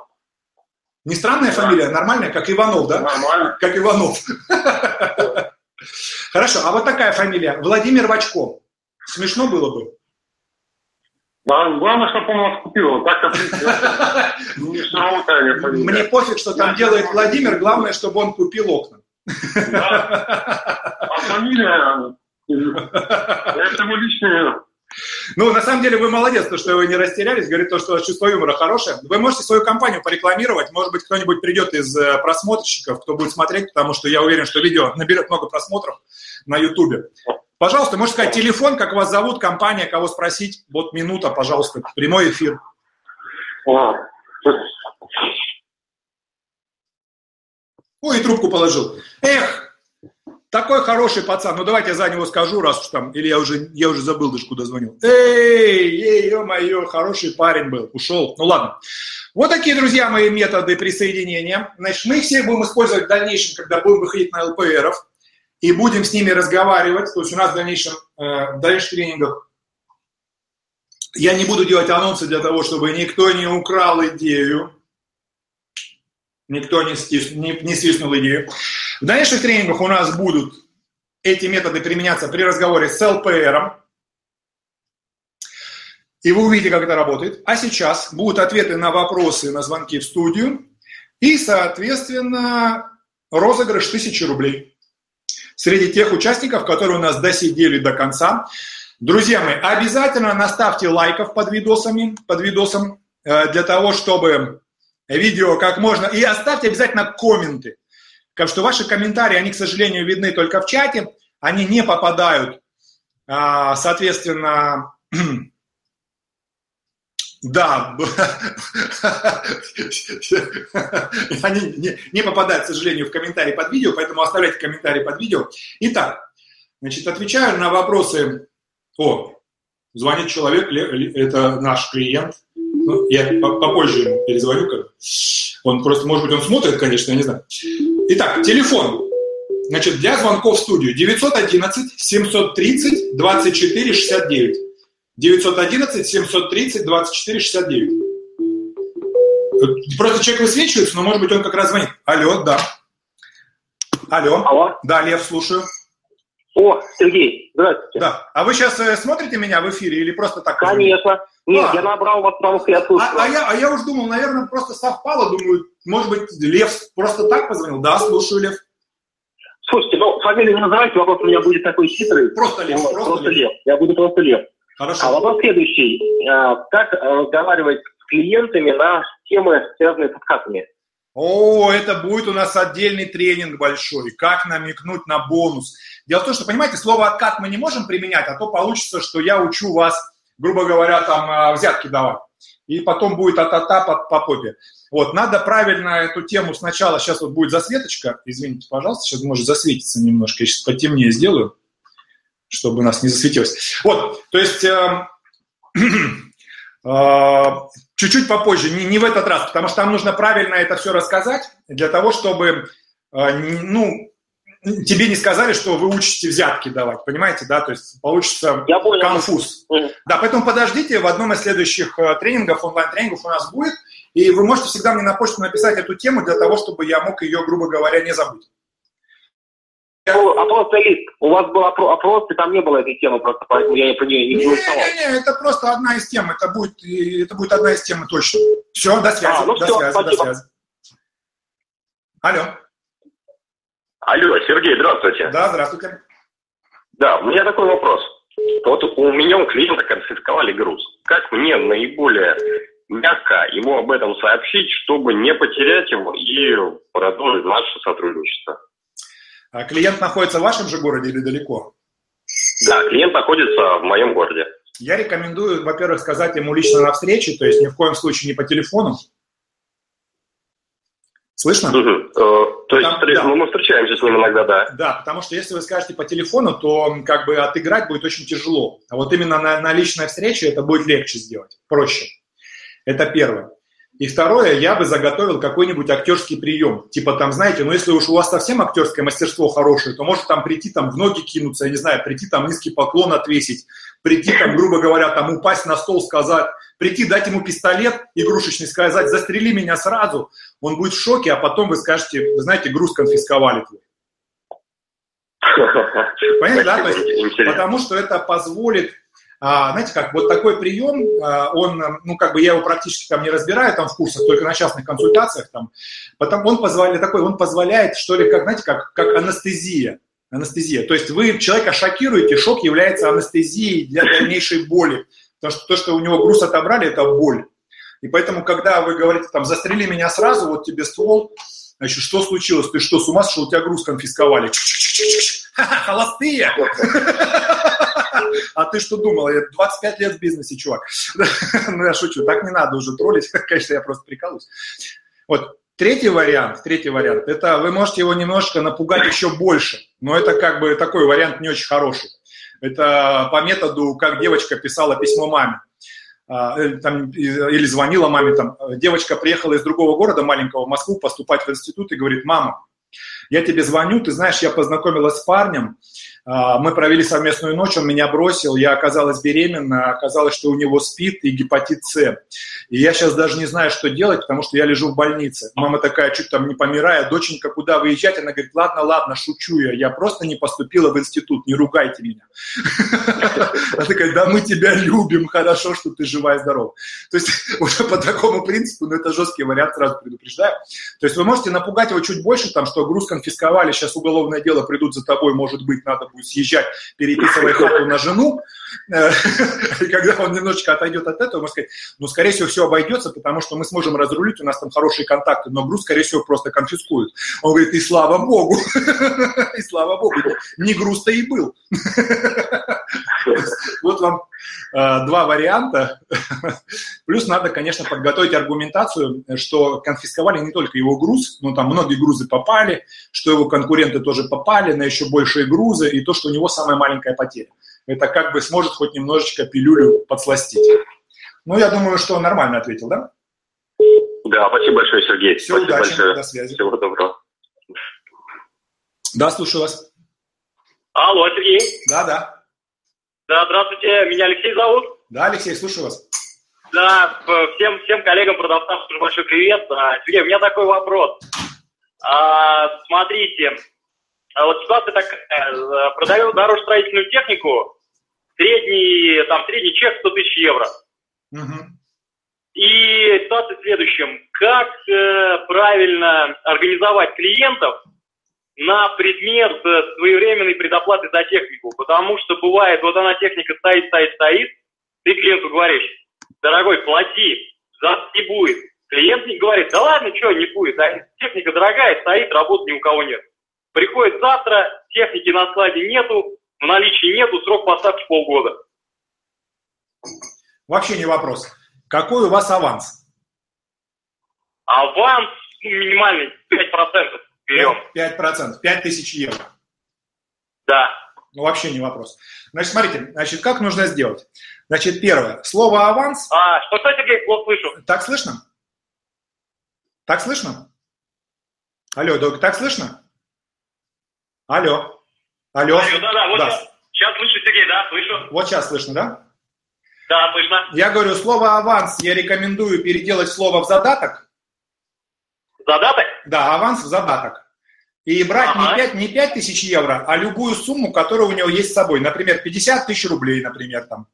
Не странная фамилия, нормальная, как Иванов, да? Нормально. Как Иванов. *laughs* Хорошо, а вот такая фамилия, Владимир Вачко. Смешно было бы? Да, главное, чтобы он вас купил. Тайна *laughs* фамилия. Мне пофиг, что там делает Владимир, главное, чтобы он купил окна. Да. А фамилия, *laughs* это его личное. Ну, на самом деле, вы молодец, то, что вы не растерялись, говорит то, что чувство юмора хорошее. Вы можете свою компанию порекламировать, может быть, кто-нибудь придет из э, просмотрщиков, кто будет смотреть, потому что я уверен, что видео наберет много просмотров на Ютубе. Пожалуйста, можете сказать телефон, как вас зовут, компания, кого спросить. Вот минута, пожалуйста, прямой эфир. А, Ой, и трубку положил. Эх, такой хороший пацан. Ну, давайте я за него скажу, раз уж там, или я уже, я уже забыл даже, куда звонил. Эй, ей, ё-моё, хороший парень был, ушел. Ну, ладно. Вот такие, друзья мои, методы присоединения. Значит, мы их все будем использовать в дальнейшем, когда будем выходить на ЛПРов, и будем с ними разговаривать. То есть у нас в дальнейшем, э, в дальнейших тренингах я не буду делать анонсы для того, чтобы никто не украл идею, никто не, стис, не, не свистнул идею. В дальнейших тренингах у нас будут эти методы применяться при разговоре с ЛПРом, и вы увидите, как это работает. А сейчас будут ответы на вопросы, на звонки в студию, и, соответственно, розыгрыш 1000 рублей среди тех участников, которые у нас досидели до конца. Друзья мои, обязательно наставьте лайков под видосами, под видосом, э, для того, чтобы видео как можно... И оставьте обязательно комменты. Потому что ваши комментарии, они, к сожалению, видны только в чате. Они не попадают, а, соответственно... *clears throat* Да, *laughs* они не, не попадают, к сожалению, в комментарии под видео, поэтому оставляйте комментарии под видео. Итак, значит, отвечаю на вопросы. О, звонит человек, это наш клиент. Ну, я попозже ему перезвоню. Как. Он просто, может быть, он смотрит, конечно, я не знаю. Итак, телефон. Значит, для звонков в студию 911 730 24 69. 911 730 24 69. Просто человек высвечивается, но, может быть, он как раз звонит. Алло, да. Алло. Алло. Да, Лев, слушаю. О, Сергей, здравствуйте. Да. А вы сейчас э, смотрите меня в эфире или просто так? Конечно. Нет, А. я набрал вас, потому что я слушаю. А, а я, а я уже думал, наверное, просто совпало. Думаю, может быть, Лев просто так позвонил? Да, слушаю, Лев. Слушайте, ну, фамилию не называйте, вопрос у меня будет такой хитрый. Просто Лев, просто просто Лев. Лев. Я буду просто Лев. Хорошо. А вопрос следующий. А, Как э, разговаривать с клиентами на темы, связанные с откатами. О, это будет у нас отдельный тренинг большой. Как намекнуть на бонус. Дело в том, что, понимаете, слово откат мы не можем применять, а то получится, что я учу вас, грубо говоря, там а, взятки давать. И потом будет а-та-та по, по попе. Вот, надо правильно эту тему сначала, сейчас вот будет засветочка, извините, пожалуйста, сейчас может засветиться немножко, я сейчас потемнее сделаю, чтобы нас не засветилось. Вот, то есть э, *clears throat* э, чуть-чуть попозже, не, не в этот раз, потому что там нужно правильно это все рассказать для того, чтобы, э, ну, тебе не сказали, что вы учите взятки давать, понимаете, да, то есть получится Я понял. конфуз. Да, поэтому подождите, в одном из следующих э, тренингов, онлайн-тренингов у нас будет, и вы можете всегда мне на почту написать эту тему для того, чтобы я мог ее, грубо говоря, не забыть. Ну, Опрос лист. У вас был опро- опрос, и там не было этой темы, просто поэтому я про нее не голосовал. Не-не-не, это просто одна из тем, это будет, это будет одна из тем точно. Все, до связи, А, ну до всё, связи, до спасибо. связи. Алло, Алло, Сергей, здравствуйте. да, здравствуйте. Да, у меня такой вопрос. Вот у меня у клиента конфисковали груз. Как мне наиболее мягко ему об этом сообщить, чтобы не потерять его и продолжить наше сотрудничество? А клиент находится в вашем же городе или далеко? Да, клиент находится в моем городе. Я рекомендую, во-первых, сказать ему лично на встрече, то есть ни в коем случае не по телефону. Слышно? Мгм. То есть Там- да. ну, мы встречаемся с ним иногда, да. Да, потому что если вы скажете по телефону, то как бы отыграть будет очень тяжело. А вот именно на, на личной встрече это будет легче сделать, проще. Это первое. И второе, я бы заготовил какой-нибудь актерский прием. Типа там, знаете, ну если уж у вас совсем актерское мастерство хорошее, то может там прийти там в ноги кинуться, я не знаю, прийти там низкий поклон отвесить, прийти там, грубо говоря, там упасть на стол, сказать, прийти, дать ему пистолет игрушечный, сказать, застрели меня сразу. Он будет в шоке, а потом вы скажете, вы знаете, груз конфисковали твой. Понимаете, да? То есть, потому что это позволит, а, знаете, как вот такой прием, а, он, ну, как бы я его практически там не разбираю там в курсах, только на частных консультациях там, потому он позволяет, такой, он позволяет, что ли, как, знаете, как, как анестезия. Анестезия. То есть вы человека шокируете, шок является анестезией для дальнейшей боли. Потому что то, что у него груз отобрали, это боль. И поэтому, когда вы говорите, там, застрели меня сразу, вот тебе ствол, значит, что случилось? Ты что, с ума сошел? У тебя груз конфисковали. Холостые! А ты что думал? Я 25 лет в бизнесе, чувак. *laughs* Ну, я шучу, так не надо уже троллить. *laughs* Конечно, я просто прикалываюсь. Вот, Третий вариант, третий вариант, это вы можете его немножко напугать еще больше, но это как бы такой вариант не очень хороший. Это по методу, как девочка писала письмо маме. А, э, Там, или звонила маме, там, девочка приехала из другого города маленького в Москву поступать в институт и говорит, мама, я тебе звоню, ты знаешь, я познакомилась с парнем, мы провели совместную ночь, он меня бросил, я оказалась беременна, оказалось, что у него СПИД и гепатит С. И я сейчас даже не знаю, что делать, потому что я лежу в больнице. Мама такая, чуть там не помирая, доченька, куда выезжать? Она говорит, ладно, ладно, шучу я, я просто не поступила в институт, не ругайте меня. *laughs* Она такая, да мы тебя любим, хорошо, что ты жива и здорова. То есть *laughs* уже по такому принципу, но это жесткий вариант, сразу предупреждаю. То есть вы можете напугать его чуть больше, там, что груз конфисковали, сейчас уголовное дело, придут за тобой, может быть, надо будет съезжать, переписывая *laughs* хату на жену. Э, *laughs* И когда он немножечко отойдет от этого, можно сказать, ну, скорее всего, все обойдется, потому что мы сможем разрулить, у нас там хорошие контакты, но груз, скорее всего, просто конфискуют. Он говорит, и слава богу, *laughs* и слава богу, не груз-то и был. Вот вам э, два варианта. Плюс надо, конечно, подготовить аргументацию, что конфисковали не только его груз, но там многие грузы попали, что его конкуренты тоже попали на еще большие грузы, и то, что у него самая маленькая потеря. Это как бы сможет хоть немножечко пилюлю подсластить. Ну, я думаю, что нормально ответил, да? Да, спасибо большое, Сергей. Все, спасибо удачи, большое. до связи. Всего доброго. Да, слушаю вас. Алло, Сергей. Да, да. Да, здравствуйте, меня Алексей зовут. Да, Алексей, слушаю вас. Да, п- всем, всем коллегам, продавцам большой привет. А, Сергей, у меня такой вопрос. А, смотрите, а вот ситуация такая. э, Продаю дорожно-строительную технику, средний, там, средний чек 100 тысяч евро. Мгм. И ситуация в следующем. Как э, правильно организовать клиентов на предмет э, своевременной предоплаты за технику? Потому что бывает, вот она техника стоит, стоит, стоит, ты клиенту говоришь, дорогой, плати завтра не будет. Клиент говорит, да ладно, что, не будет, а техника дорогая, стоит, работы ни у кого нет. Приходит завтра, техники на складе нету, в наличии нету, срок поставки полгода. Вообще не вопрос. Какой у вас аванс? Аванс минимальный 5% берем. 5%, 5 тысяч евро. Да. Ну, вообще не вопрос. Значит, смотрите, значит, как нужно сделать? Значит, первое, слово аванс. А, что, что Сергей, плохо слышу. Так слышно? Так слышно? Алло, Дог, так слышно? Алло. Алло. Алло, да, да, вот да. Сейчас, сейчас слышу, Сергей, да, слышу. Вот сейчас слышно, да? Да, слышно. Я говорю, слово аванс я рекомендую переделать слово в задаток. Задаток? Да, аванс в задаток. И брать ага. не, 5, не 5 тысяч евро, а любую сумму, которая у него есть с собой. Например, 50 тысяч рублей, например, там.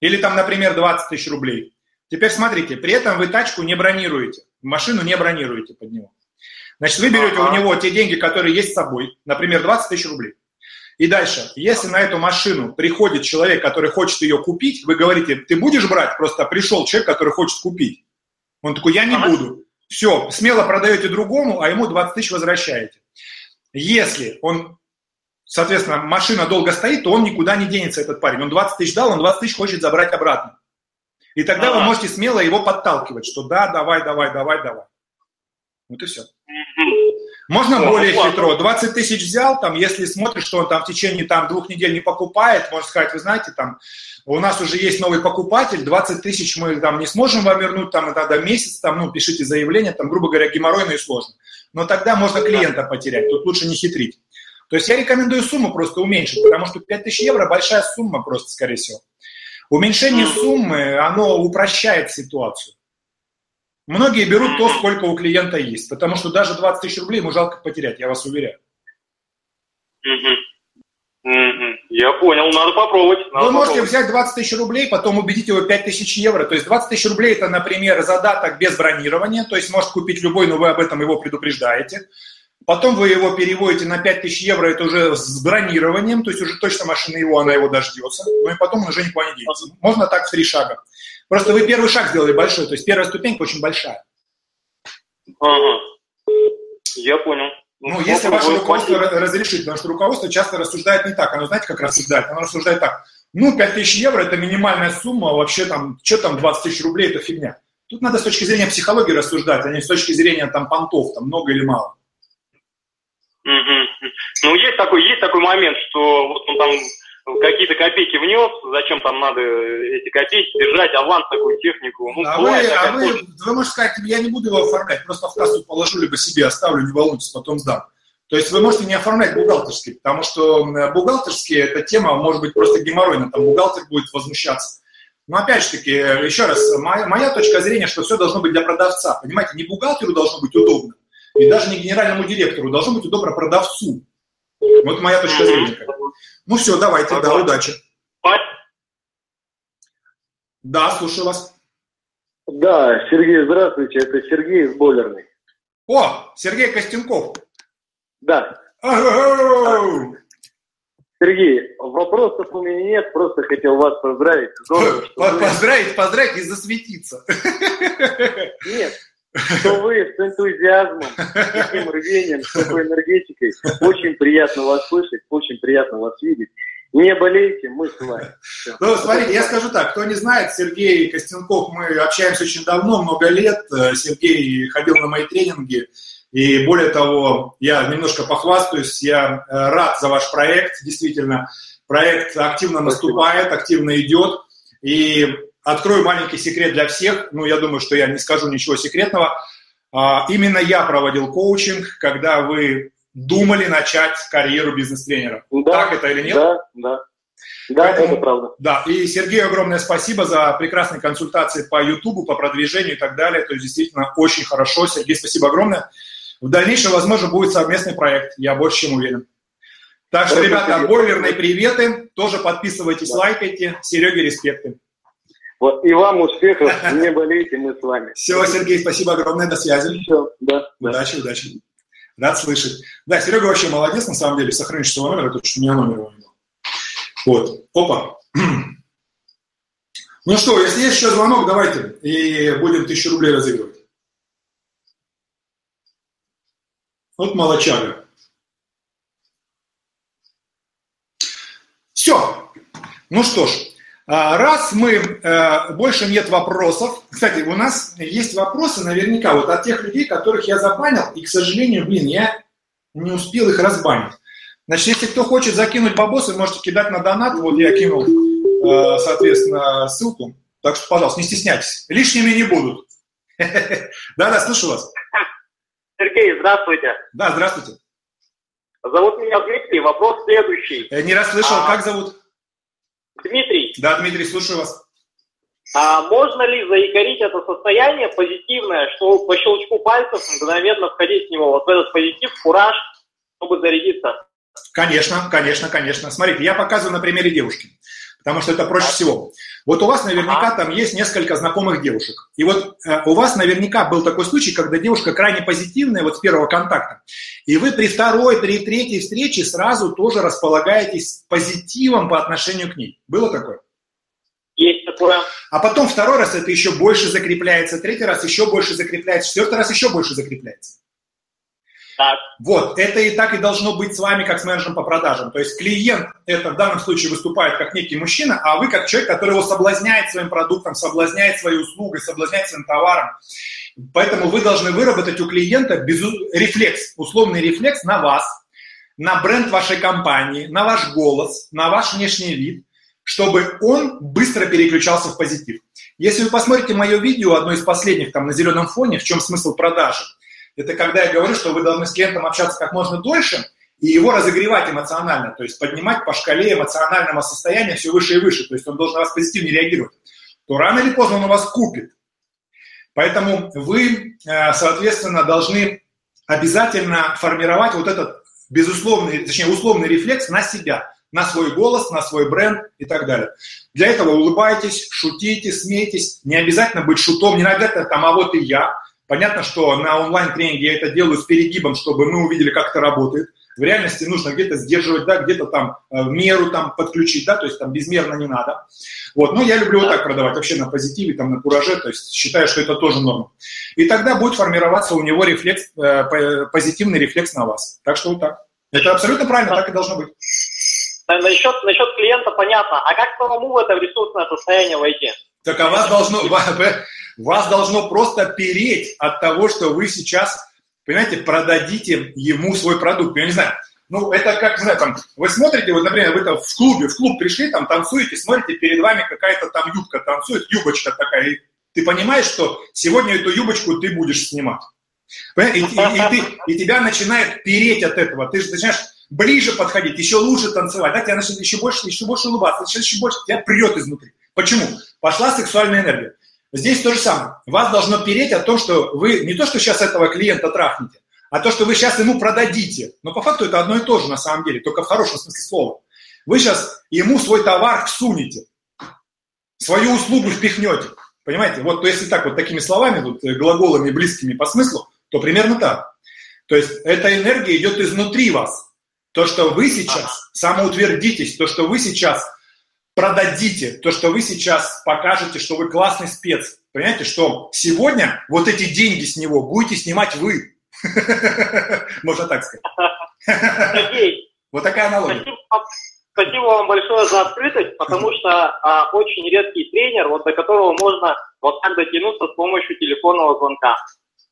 Или там, например, 20 тысяч рублей. Теперь смотрите, при этом вы тачку не бронируете, машину не бронируете под него. Значит, вы берете ага. у него те деньги, которые есть с собой, например, 20 тысяч рублей. И дальше, если на эту машину приходит человек, который хочет ее купить, вы говорите, ты будешь брать? Просто пришел человек, который хочет купить. Он такой, я не ага. буду. Все, смело продаете другому, а ему 20 тысяч возвращаете. Если он, соответственно, машина долго стоит, то он никуда не денется, этот парень. Он 20 тысяч дал, он 20 тысяч хочет забрать обратно. И тогда ага. вы можете смело его подталкивать, что да, давай, давай, давай, давай. Вот и все. Можно О, более ладно. хитро. 20 тысяч взял, там, если смотришь, что он там в течение там, двух недель не покупает, можно сказать, вы знаете, там, у нас уже есть новый покупатель, 20 тысяч мы там не сможем вам вернуть, там, надо месяц, там, ну, пишите заявление, там, грубо говоря, геморройно и сложно. Но тогда можно клиента потерять, тут лучше не хитрить. То есть я рекомендую сумму просто уменьшить, потому что 5000 евро большая сумма просто, скорее всего. Уменьшение суммы, оно упрощает ситуацию. Многие берут то, сколько у клиента есть, потому что даже 20 тысяч рублей ему жалко потерять, я вас уверяю. Я понял, надо попробовать. Надо Вы можете взять 20 тысяч рублей, потом убедить его 5 тысяч евро. То есть 20 тысяч рублей это, например, задаток без бронирования, то есть может купить любой, но вы об этом его предупреждаете. Потом вы его переводите на 5 тысяч евро, это уже с бронированием, то есть уже точно машина его, она его дождется. Ну и потом он уже никуда не денется. Можно так в три шага. Просто вы первый шаг сделали большой, то есть первая ступенька очень большая. Ага. Я понял. Ну, ну если ваше руководство разрешит, потому что руководство часто рассуждает не так. Оно, знаете, как рассуждает? Оно рассуждает так. Ну, 5 тысяч евро – это минимальная сумма, а вообще там, что там 20 тысяч рублей – это фигня. Тут надо с точки зрения психологии рассуждать, а не с точки зрения там понтов, там много или мало. Угу. Ну, есть такой, есть такой момент, что вот он там какие-то копейки внес, зачем там надо эти копейки держать, аванс такую технику. Ну, а вы, а вы, вы можете сказать, я не буду его оформлять, просто в кассу положу, либо себе оставлю, не волнуйтесь, потом сдам. То есть вы можете не оформлять бухгалтерский, потому что бухгалтерский эта тема может быть просто геморройна, там бухгалтер будет возмущаться. Но опять же таки, еще раз, моя, моя точка зрения, что все должно быть для продавца. Понимаете, не бухгалтеру должно быть удобно, и даже не генеральному директору, должно быть удобно продавцу. Вот моя точка зрения. Ну все, давайте, да, удачи. Да, слушаю вас. Да, Сергей, здравствуйте, это Сергей из Бойлерной. О, Сергей Костенков. Да. Сергей, вопросов у меня нет, просто хотел вас поздравить. Здорово, *laughs* поздравить, вы... поздравить и засветиться. *laughs* Нет, что вы с энтузиазмом, с таким рвением, с такой энергетикой. Очень приятно вас слышать, очень приятно вас видеть. Не болейте, мы с вами. Все. Ну, смотрите, я скажу так, кто не знает, Сергей Костенков, мы общаемся очень давно, много лет. Сергей ходил на мои тренинги, и более того, я немножко похвастаюсь, я э, рад за ваш проект, действительно, проект активно наступает, активно идет, и Открою маленький секрет для всех, ну, я думаю, что я не скажу ничего секретного. А, именно я проводил коучинг, когда вы думали начать карьеру бизнес-тренера. Да, так это или нет? Да, да. Да, Поэтому, это правда. Да, и Сергею огромное спасибо за прекрасные консультации по Ютубу, по продвижению и так далее. То есть действительно очень хорошо. Сергей, спасибо огромное. В дальнейшем, возможно, будет совместный проект, я больше чем уверен. Так что, ребята, бойлерные приветы. Тоже подписывайтесь, да. лайкайте. Сереге респекты. Вот, и вам успехов, *laughs* не болейте, мы с вами. Все, Сергей, спасибо огромное, до связи. Все, да. Удачи, да. удачи. Рад слышать. Да, Серега вообще молодец, на самом деле, сохранить своего номера, потому что у меня номер его не был. Вот, опа. *clears throat* Ну что, если есть еще звонок, давайте, и будем тысячу рублей разыгрывать. Вот молочага. Все. Ну что ж, раз мы, э, больше нет вопросов, кстати, у нас есть вопросы наверняка вот от тех людей, которых я забанил, и, к сожалению, блин, я не успел их разбанить. Значит, если кто хочет закинуть бабосы, можете кидать на донат, вот я кинул, э, соответственно, ссылку, так что, пожалуйста, не стесняйтесь, лишними не будут. *laughs* Да-да, слышу вас. Сергей, здравствуйте. Да, здравствуйте. Зовут меня Дмитрий. Вопрос следующий. Я не расслышал, а, как зовут? Дмитрий. Да, Дмитрий, слушаю вас. А можно ли заикарить это состояние позитивное, что по щелчку пальцев мгновенно входить в него, вот в этот позитив, кураж, чтобы зарядиться? Конечно, конечно, конечно. Смотрите, я показываю на примере девушки, потому что это проще всего. Вот у вас наверняка там есть несколько знакомых девушек. И вот э, у вас наверняка был такой случай, когда девушка крайне позитивная вот с первого контакта. И вы при второй, при третьей встрече сразу тоже располагаетесь позитивом по отношению к ней. Было такое? Есть такое. А потом второй раз это еще больше закрепляется, третий раз еще больше закрепляется, четвертый раз еще больше закрепляется. Так. Вот, это и так и должно быть с вами, как с менеджером по продажам. То есть клиент это в данном случае выступает как некий мужчина, а вы как человек, который его соблазняет своим продуктом, соблазняет своей услугой, соблазняет своим товаром. Поэтому вы должны выработать у клиента безу... рефлекс, условный рефлекс на вас, на бренд вашей компании, на ваш голос, на ваш внешний вид, чтобы он быстро переключался в позитив. Если вы посмотрите мое видео, одно из последних там на зеленом фоне, в чем смысл продажи, это когда я говорю, что вы должны с клиентом общаться как можно дольше и его разогревать эмоционально, то есть поднимать по шкале эмоционального состояния все выше и выше, то есть он должен на вас позитивнее реагировать, то рано или поздно он у вас купит. Поэтому вы, э, соответственно, должны обязательно формировать вот этот безусловный, точнее, условный рефлекс на себя, на свой голос, на свой бренд и так далее. Для этого улыбайтесь, шутите, смейтесь. Не обязательно быть шутом, не обязательно там, а вот и я. Понятно, что на онлайн-тренинге я это делаю с перегибом, чтобы мы увидели, как это работает. В реальности нужно где-то сдерживать, да, где-то там э, меру там подключить, да, то есть там безмерно не надо. Вот, но я люблю вот так продавать, вообще на позитиве, там на кураже, то есть считаю, что это тоже норма. И тогда будет формироваться у него рефлекс, э, позитивный рефлекс на вас. Так что вот так. Это абсолютно правильно, так и должно быть. Насчет, насчет клиента понятно. А как самому в это ресурсное состояние войти? Так а вас должно, вас должно просто переть от того, что вы сейчас, понимаете, продадите ему свой продукт. Я не знаю, ну, это как, не знаю, там, вы смотрите, вот, например, вы там в клубе, в клуб пришли, там танцуете, смотрите, перед вами какая-то там юбка танцует, юбочка такая, и ты понимаешь, что сегодня эту юбочку ты будешь снимать. И, и, и, ты, и тебя начинает переть от этого. Ты же начинаешь ближе подходить, еще лучше танцевать, да, тебя начинает еще больше, еще больше улыбаться, еще больше, тебя прет изнутри. Почему? Пошла сексуальная энергия. Здесь то же самое. Вас должно переть о том, что вы не то, что сейчас этого клиента трахнете, а то, что вы сейчас ему продадите. Но по факту это одно и то же на самом деле, только в хорошем смысле слова. Вы сейчас ему свой товар всунете, свою услугу впихнете. Понимаете? Вот то если так вот такими словами, вот, э, глаголами близкими по смыслу, то примерно так. То есть эта энергия идет изнутри вас. То, что вы сейчас самоутвердитесь, то, что вы сейчас продадите, то, что вы сейчас покажете, что вы классный спец. Понимаете, что сегодня вот эти деньги с него будете снимать вы. *laughs* Можно так сказать. *laughs* Вот такая аналогия. Спасибо, вам большое за открытость, потому что а, очень редкий тренер, вот до которого можно вот так дотянуться с помощью телефонного звонка.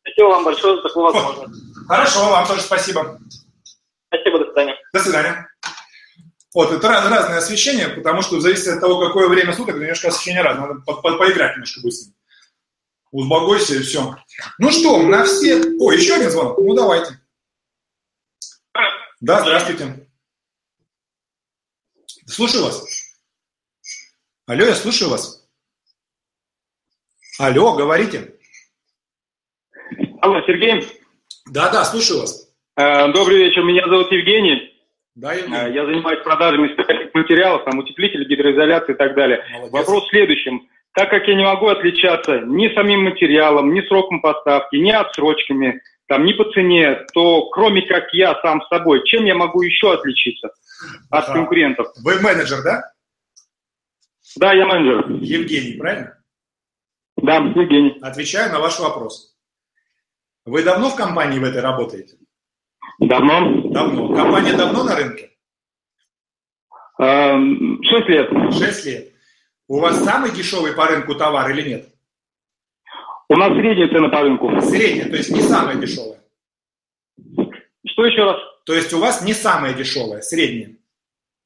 Спасибо вам большое за такую возможность. Хорошо, вам тоже спасибо. Спасибо, до свидания. До свидания. Вот, это раз, разное освещение, потому что в зависимости от того, какое время суток, немножко освещение разное. Надо по -по поиграть немножко быстро. Успокойся и все. Ну что, на все... О, еще один звонок. Ну, давайте. Да, здравствуйте. Слушаю вас. Алло, я слушаю вас. Алло, говорите. Алло, Сергей. Да, да, слушаю вас. Э, добрый вечер, меня зовут Евгений. Да, Евгений. Э, я занимаюсь продажами строительных материалов, там, утеплители, гидроизоляции и так далее. Молодец. Вопрос в следующем. Так как я не могу отличаться ни самим материалом, ни сроком поставки, ни отсрочками, там, ни по цене, то кроме как я сам с собой, чем я могу еще отличиться от Ага. конкурентов? Вы менеджер, да? Да, я менеджер. Евгений, правильно? Да, Евгений. Отвечаю на ваш вопрос. Вы давно в компании в этой работаете? Давно. Давно. Компания давно на рынке? Эм, Шесть лет. Шесть лет. У вас самый дешевый по рынку товар или нет? У нас средняя цена по рынку. Средняя, то есть не самая дешевая. Что еще раз? То есть у вас не самая дешевая, средняя.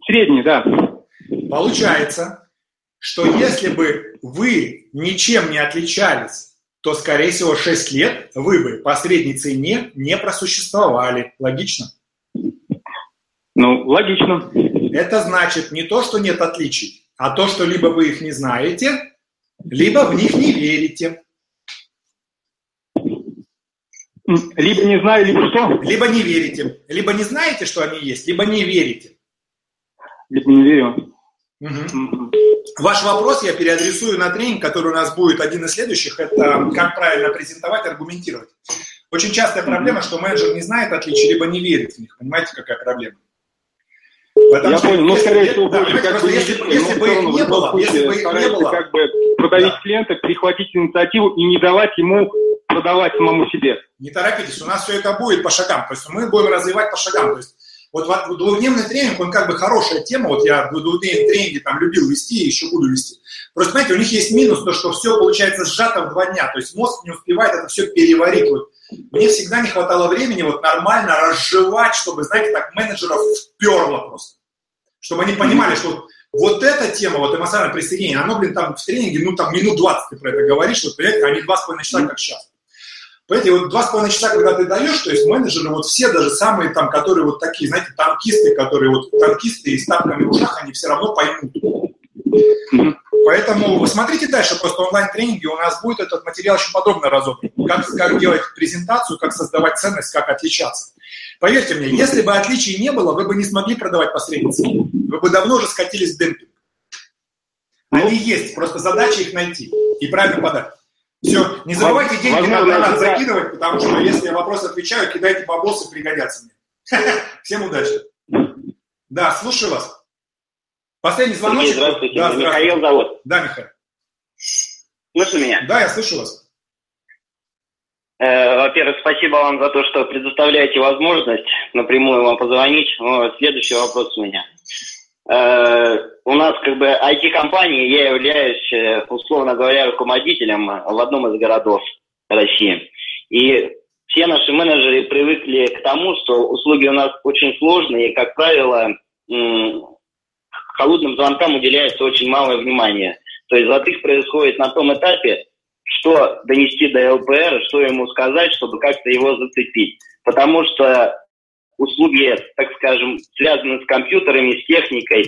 Средняя, да. Получается, что если бы вы ничем не отличались, то, скорее всего, 6 лет вы бы по средней цене не просуществовали. Логично? Ну, логично. Это значит не то, что нет отличий, а то, что либо вы их не знаете, либо в них не верите. Либо не знаю, либо что? Либо не верите. Либо не знаете, что они есть, либо не верите. Либо не верю. Угу. Ваш вопрос я переадресую на тренинг, который у нас будет один из следующих. Это как правильно презентовать, аргументировать. Очень частая проблема, что менеджер не знает отличий, либо не верит в них. Понимаете, какая проблема? Потому я что, понял, ну, скорее всего, да, больше как бы если, если бы их не было, если бы их не было, как бы продавить да. клиента, перехватить инициативу и не давать ему продавать самому себе. Не торопитесь, у нас все это будет по шагам, то есть мы будем развивать по шагам, то есть вот двухдневный тренинг, он как бы хорошая тема, вот я двухдневные тренинги там любил вести и еще буду вести. Просто, знаете, у них есть минус, то, что все получается сжато в два дня, то есть мозг не успевает это все переварить. Вот мне всегда не хватало времени вот нормально разжевать, чтобы, знаете, так менеджеров вперло просто. Чтобы они понимали, что вот эта тема, вот эмоциональное присоединение, оно, блин, там в тренинге, ну, там минут 20 ты про это говоришь, вот, понимаете, а не два с половиной часа, как сейчас. Понимаете, вот два с половиной часа, когда ты даешь, то есть менеджеры, вот все даже самые там, которые вот такие, знаете, танкисты, которые вот танкисты и с тапками в ушах, они все равно поймут. Поэтому смотрите дальше, просто онлайн-тренинги, у нас будет этот материал очень подробно разобран. Как, как делать презентацию, как создавать ценность, как отличаться. Поверьте мне, если бы отличий не было, вы бы не смогли продавать по средней цене. Вы бы давно уже скатились в демпинг. Они есть, просто задача их найти и правильно подать. Все, не забывайте деньги Возможно, на донат закидывать, потому что если я вопрос отвечаю, кидайте бабосы, пригодятся мне. *laughs* Всем удачи. Да, слушаю вас. Последний звоночек. здравствуйте. Да, здравствуйте. Михаил зовут. Да, Михаил. Слышно меня? Да, я слышу вас. Э, во-первых, спасибо вам за то, что предоставляете возможность напрямую вам позвонить. Но следующий вопрос у меня. Э, у нас как бы IT-компания, я являюсь, э, условно говоря, руководителем в одном из городов России. И все наши менеджеры привыкли к тому, что услуги у нас очень сложные, и, как правило, холодным звонкам уделяется очень малое внимание. То есть затык происходит на том этапе, что донести до ЛПР, что ему сказать, чтобы как-то его зацепить. Потому что услуги, так скажем, связаны с компьютерами, с техникой,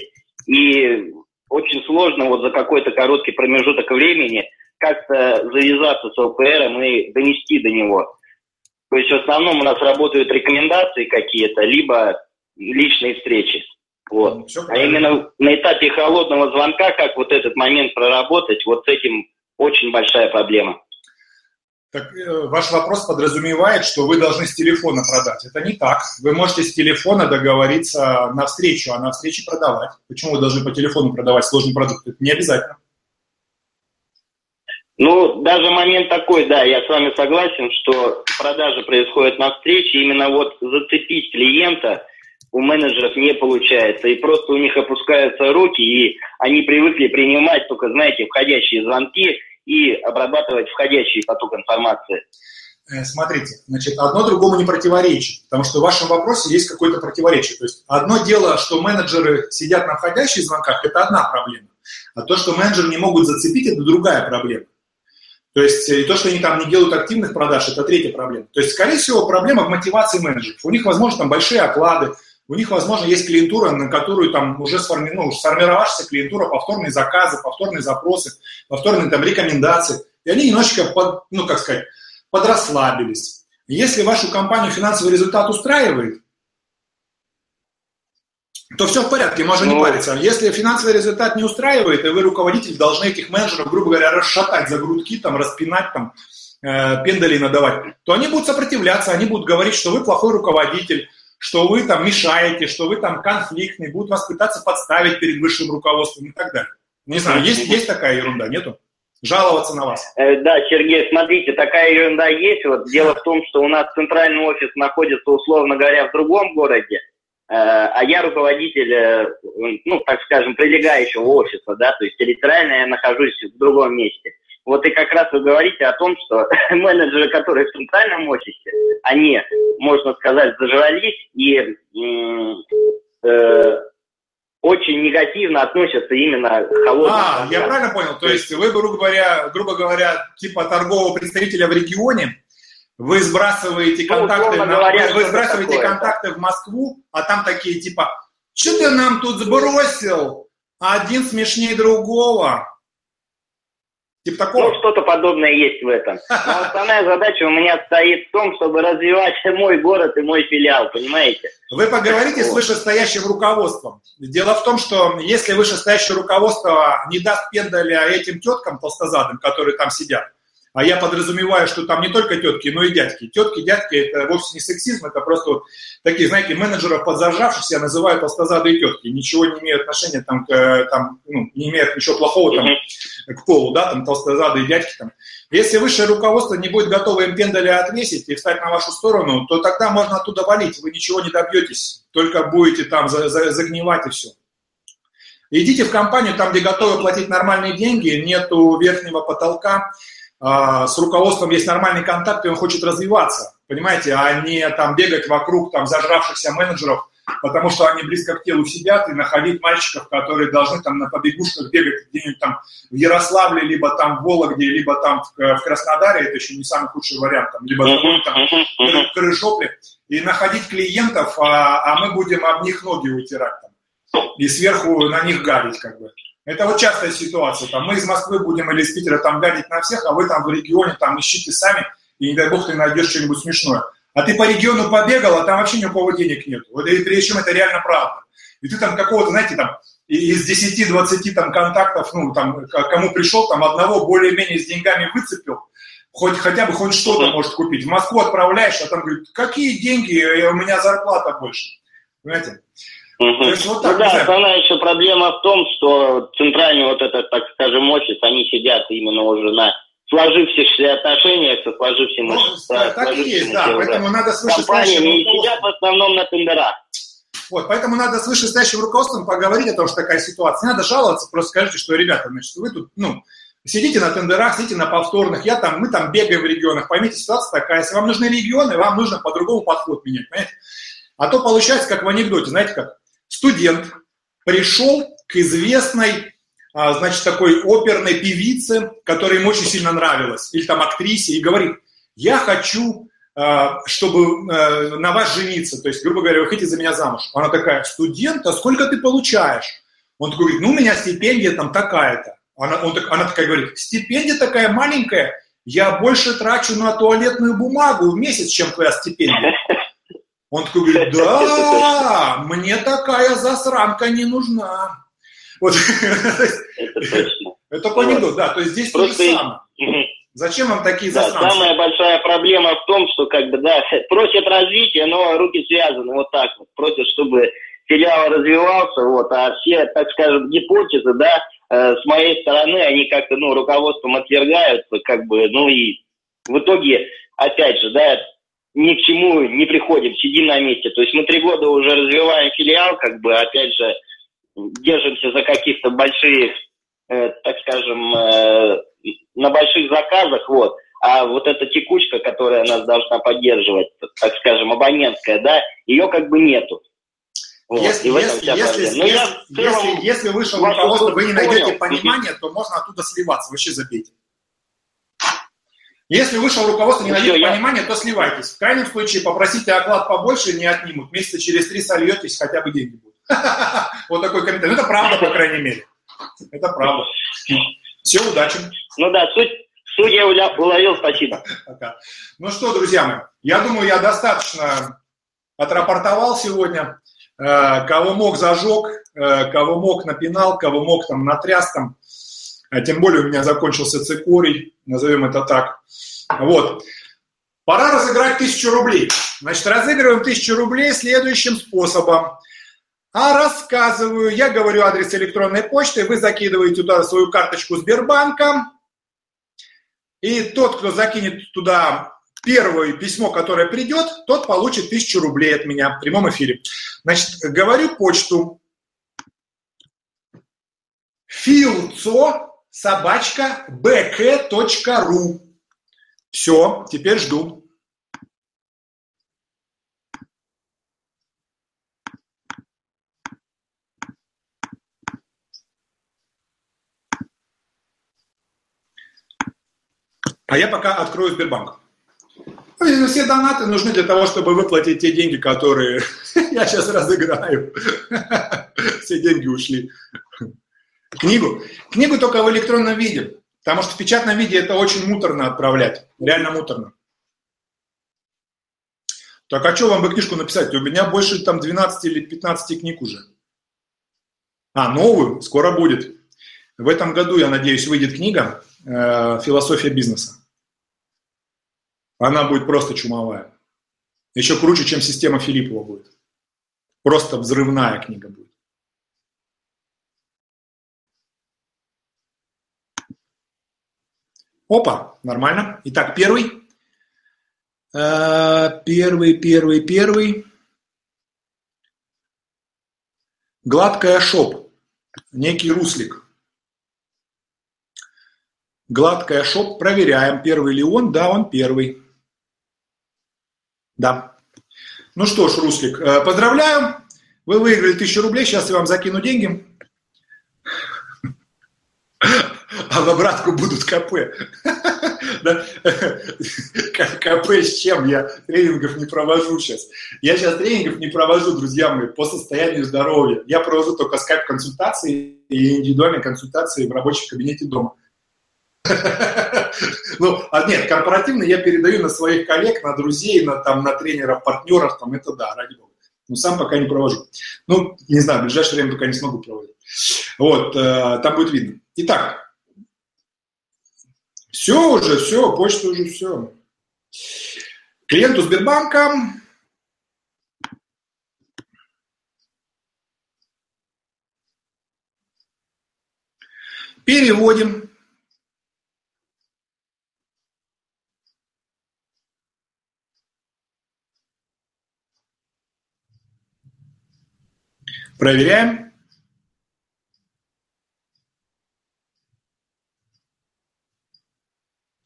и очень сложно вот за какой-то короткий промежуток времени как-то завязаться с ЛПРом и донести до него. То есть в основном у нас работают рекомендации какие-то, либо личные встречи. Вот. Ну, а именно на этапе холодного звонка, как вот этот момент проработать, вот с этим очень большая проблема. Так э, ваш вопрос подразумевает, что вы должны с телефона продать. Это не так. Вы можете с телефона договориться на встречу, а на встрече продавать. Почему вы должны по телефону продавать сложный продукт? Это не обязательно. Ну, даже момент такой, да, я с вами согласен, что продажа происходит на встрече. Именно вот зацепить клиента у менеджеров не получается. И просто у них опускаются руки, и они привыкли принимать только, знаете, входящие звонки – и обрабатывать входящий поток информации. Э, смотрите, значит, одно другому не противоречит, потому что в вашем вопросе есть какое-то противоречие. То есть одно дело, что менеджеры сидят на входящих звонках, это одна проблема. А то, что менеджеры не могут зацепить, это другая проблема. То есть и то, что они там не делают активных продаж, это третья проблема. То есть, скорее всего, проблема в мотивации менеджеров. У них, возможно, там большие оклады, у них, возможно, есть клиентура, на которую там уже сформи... ну, сформировавшаяся клиентура, повторные заказы, повторные запросы, повторные там рекомендации. И они немножечко, под, ну, как сказать, подрасслабились. Если вашу компанию финансовый результат устраивает, то все в порядке, можно не ну. париться. Если финансовый результат не устраивает, и вы, руководитель, должны этих менеджеров, грубо говоря, расшатать за грудки, там, распинать, там, э, пендали надавать, то они будут сопротивляться, они будут говорить, что вы плохой руководитель, что вы там мешаете, что вы там конфликтный, будут вас пытаться подставить перед высшим руководством и так далее. Не знаю, есть, есть такая ерунда, нету? Жаловаться на вас. Э, Да, Сергей, смотрите, такая ерунда есть. Вот дело в том, что у нас центральный офис находится, условно говоря, в другом городе, э, а я руководитель, э, ну, так скажем, прилегающего офиса, да, то есть территориально я нахожусь в другом месте. Вот и как раз вы говорите о том, что *laughs* менеджеры, которые в центральном офисе, они, можно сказать, зажрались и э, очень негативно относятся именно к холодным. А, я правильно понял? То есть вы, грубо говоря, грубо говоря, типа торгового представителя в регионе, вы сбрасываете Ну, контакты, на- говоря, вы что-то сбрасываете такое, контакты в Москву, а там такие типа, что ты нам тут сбросил? Один смешнее другого. Типа такого? Ну, что-то подобное есть в этом. *laughs* Но основная задача у меня стоит в том, чтобы развивать *laughs* мой город и мой филиал, понимаете? Вы поговорите с вышестоящим руководством. Дело в том, что если вышестоящее руководство не даст пендаля этим теткам толстозадым, которые там сидят, а я подразумеваю, что там не только тетки, но и дядьки. Тетки, дядьки – это вовсе не сексизм, это просто вот такие, знаете, менеджеров подзажавшихся называют толстозадые тетки. Ничего не имеют отношения, там, к, там, ну, не имеют ничего плохого там, к полу, да, там, толстозадые дядьки. Там. Если высшее руководство не будет готово им пендаля отвесить и встать на вашу сторону, то тогда можно оттуда валить, вы ничего не добьетесь, только будете там за- за- загнивать и все. Идите в компанию, там, где готовы платить нормальные деньги, нету верхнего потолка, с руководством есть нормальный контакт, и он хочет развиваться, понимаете, а не там бегать вокруг там зажравшихся менеджеров, потому что они близко к телу сидят, и находить мальчиков, которые должны там на побегушках бегать где-нибудь там в Ярославле, либо там в Вологде, либо там в, в Краснодаре, это еще не самый худший вариант, там, либо там, в Крыжопле, и находить клиентов, а, а мы будем об них ноги утирать там, и сверху на них гадить как бы. Это вот частая ситуация. Там, мы из Москвы будем или из Питера там гадить на всех, а вы там в регионе там ищите сами, и не дай бог ты найдешь что-нибудь смешное. А ты по региону побегал, а там вообще ни у кого денег нет. Вот, и причем это реально правда. И ты там какого-то, знаете, там из 10-20 там контактов, ну, там, кому пришел, там одного более-менее с деньгами выцепил, хоть хотя бы хоть что-то может купить. В Москву отправляешь, а там говорит, какие деньги, у меня зарплата больше. Понимаете? То есть вот так, ну да, не основная еще проблема в том, что центральный вот этот, так скажем, офис, они сидят именно уже на сложившихся отношениях со сложившимися, Ну, так и есть, да, уже поэтому надо с вышестоящим руководством- сидят в основном на тендерах. Вот, поэтому надо с вышестоящим руководством поговорить о том, что такая ситуация. Не надо жаловаться, просто скажите, что, ребята, значит, вы тут, ну, сидите на тендерах, сидите на повторных, я там, мы там бегаем в регионах, поймите, ситуация такая, если вам нужны регионы, вам нужно по-другому подход менять, понимаете? А то получается, как в анекдоте, знаете как? Студент пришел к известной, а, значит, такой оперной певице, которая ему очень сильно нравилась, или там актрисе, и говорит, я хочу а, чтобы э, на вас жениться. То есть, грубо говоря, вы хотите за меня замуж. Она такая, студент, а сколько ты получаешь? Он такой говорит, ну, у меня стипендия там такая-то. Она, он, так- она такая говорит, стипендия такая маленькая, я больше трачу на туалетную бумагу в месяц, чем твоя стипендия. Он такой говорит, *laughs* да, мне такая засранка не нужна. Вот. *laughs* Это анекдот, да, то есть здесь то же Просто самое. Зачем вам такие Да, засранцы? самая большая проблема в том, что как бы, да, *laughs* просят развития, но руки связаны вот так вот. Просят, чтобы филиал развивался, вот, а все, так скажем, гипотезы, да, э, с моей стороны, они как-то, ну, руководством отвергаются, как бы, ну, и в итоге, опять же, да, ни к чему не приходим, сидим на месте. То есть мы три года уже развиваем филиал, как бы, опять же, держимся за каких-то больших, э, так скажем, э, на больших заказах, вот. А вот эта текучка, которая нас должна поддерживать, так скажем, абонентская, да, ее как бы нету. Вот, Если, и в этом если, если. Но если, в целом если, если вышел руководство, вы не найдете понял. понимания, то можно оттуда сливаться, вообще забейте. Если вышел руководство, не найдете всё, я- понимания, то сливайтесь. В крайнем случае попросите оклад побольше, не отнимут. Месяца через три сольетесь, хотя бы деньги будут. *laughs* Вот такой комментарий. Ну, это правда, по крайней мере. Это правда. Все, удачи. Ну да, суть, суть я уловил, спасибо. Пока. Ну что, друзья мои, я думаю, я достаточно отрапортовал сегодня. Э, Кого мог, зажег, э, кого мог, напинал, кого мог, там, натряс там. А Тем более у меня закончился цикорий, назовем это так. Вот. Пора разыграть тысячу рублей. Значит, разыгрываем тысячу рублей следующим способом. а рассказываю. Я говорю адрес электронной почты, вы закидываете туда свою карточку Сбербанка, и тот, кто закинет туда первое письмо, которое придет, тот получит тысячу рублей от меня в прямом эфире. Значит, говорю почту. Филцо собачка bk.ru. Все, теперь жду. А я пока открою Сбербанк. Ну, все донаты нужны для того, чтобы выплатить те деньги, которые *laughs* я сейчас разыграю. *laughs* Все деньги ушли. Книгу? Книгу только в электронном виде, потому что в печатном виде это очень муторно отправлять, реально муторно. Так а что вам бы книжку написать? У меня больше там 12 или 15 книг уже. А, новую? Скоро будет. В этом году, я надеюсь, выйдет книга э, «Философия бизнеса». Она будет просто чумовая. Еще круче, чем система Филиппова будет. Просто взрывная книга будет. Опа, нормально. Итак, первый. Э, первый, первый, первый. Гладкая шоп. Некий руслик. Гладкая шоп. Проверяем, первый ли он. Да, он первый. Да. Ну что ж, Руслик, э, поздравляю. Вы выиграли тысячу рублей. Сейчас я вам закину деньги. А в обратку будут КП. КП с чем? Я тренингов не провожу сейчас. Я сейчас тренингов не провожу, друзья мои, по состоянию здоровья. Я провожу только скайп-консультации и индивидуальные консультации в рабочем кабинете дома. Ну, а нет, корпоративно я передаю на своих коллег, на друзей, на, там, на тренеров, партнеров, там, это да, ради бога. Но сам пока не провожу. Ну, не знаю, в ближайшее время пока не смогу проводить. Вот, э, там будет видно. Итак, все уже, все, почта уже все. Клиенту Сбербанка переводим Проверяем.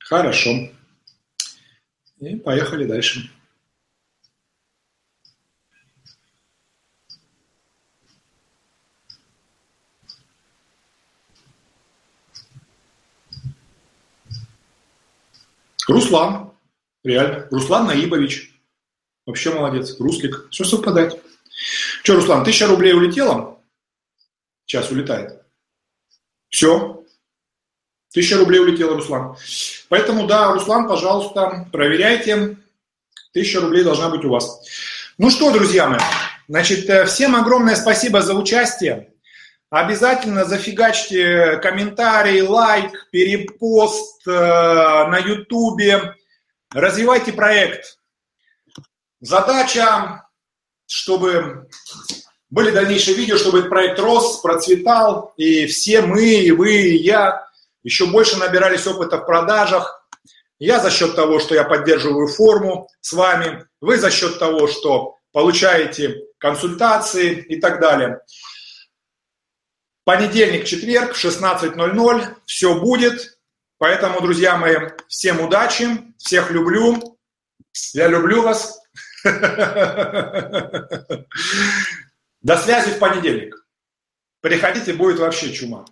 Хорошо. И поехали дальше. Руслан. Реально. Руслан Наибович. Вообще молодец. Руслик. Все совпадает. Что, Руслан, тысяча рублей улетела? Сейчас улетает. Все. Тысяча рублей улетела, Руслан. Поэтому, да, Руслан, пожалуйста, проверяйте. Тысяча рублей должна быть у вас. Ну что, друзья мои, значит, э, всем огромное спасибо за участие. Обязательно зафигачьте комментарий, лайк, перепост э, на ютубе. Развивайте проект. Задача чтобы были дальнейшие видео, чтобы этот проект рос, процветал, и все мы, и вы, и я еще больше набирались опыта в продажах. Я за счет того, что я поддерживаю форму с вами, вы за счет того, что получаете консультации и так далее. Понедельник, четверг в 16.00 все будет. Поэтому, друзья мои, всем удачи, всех люблю. Я люблю вас. *laughs* До связи в понедельник. Приходите, будет вообще чума.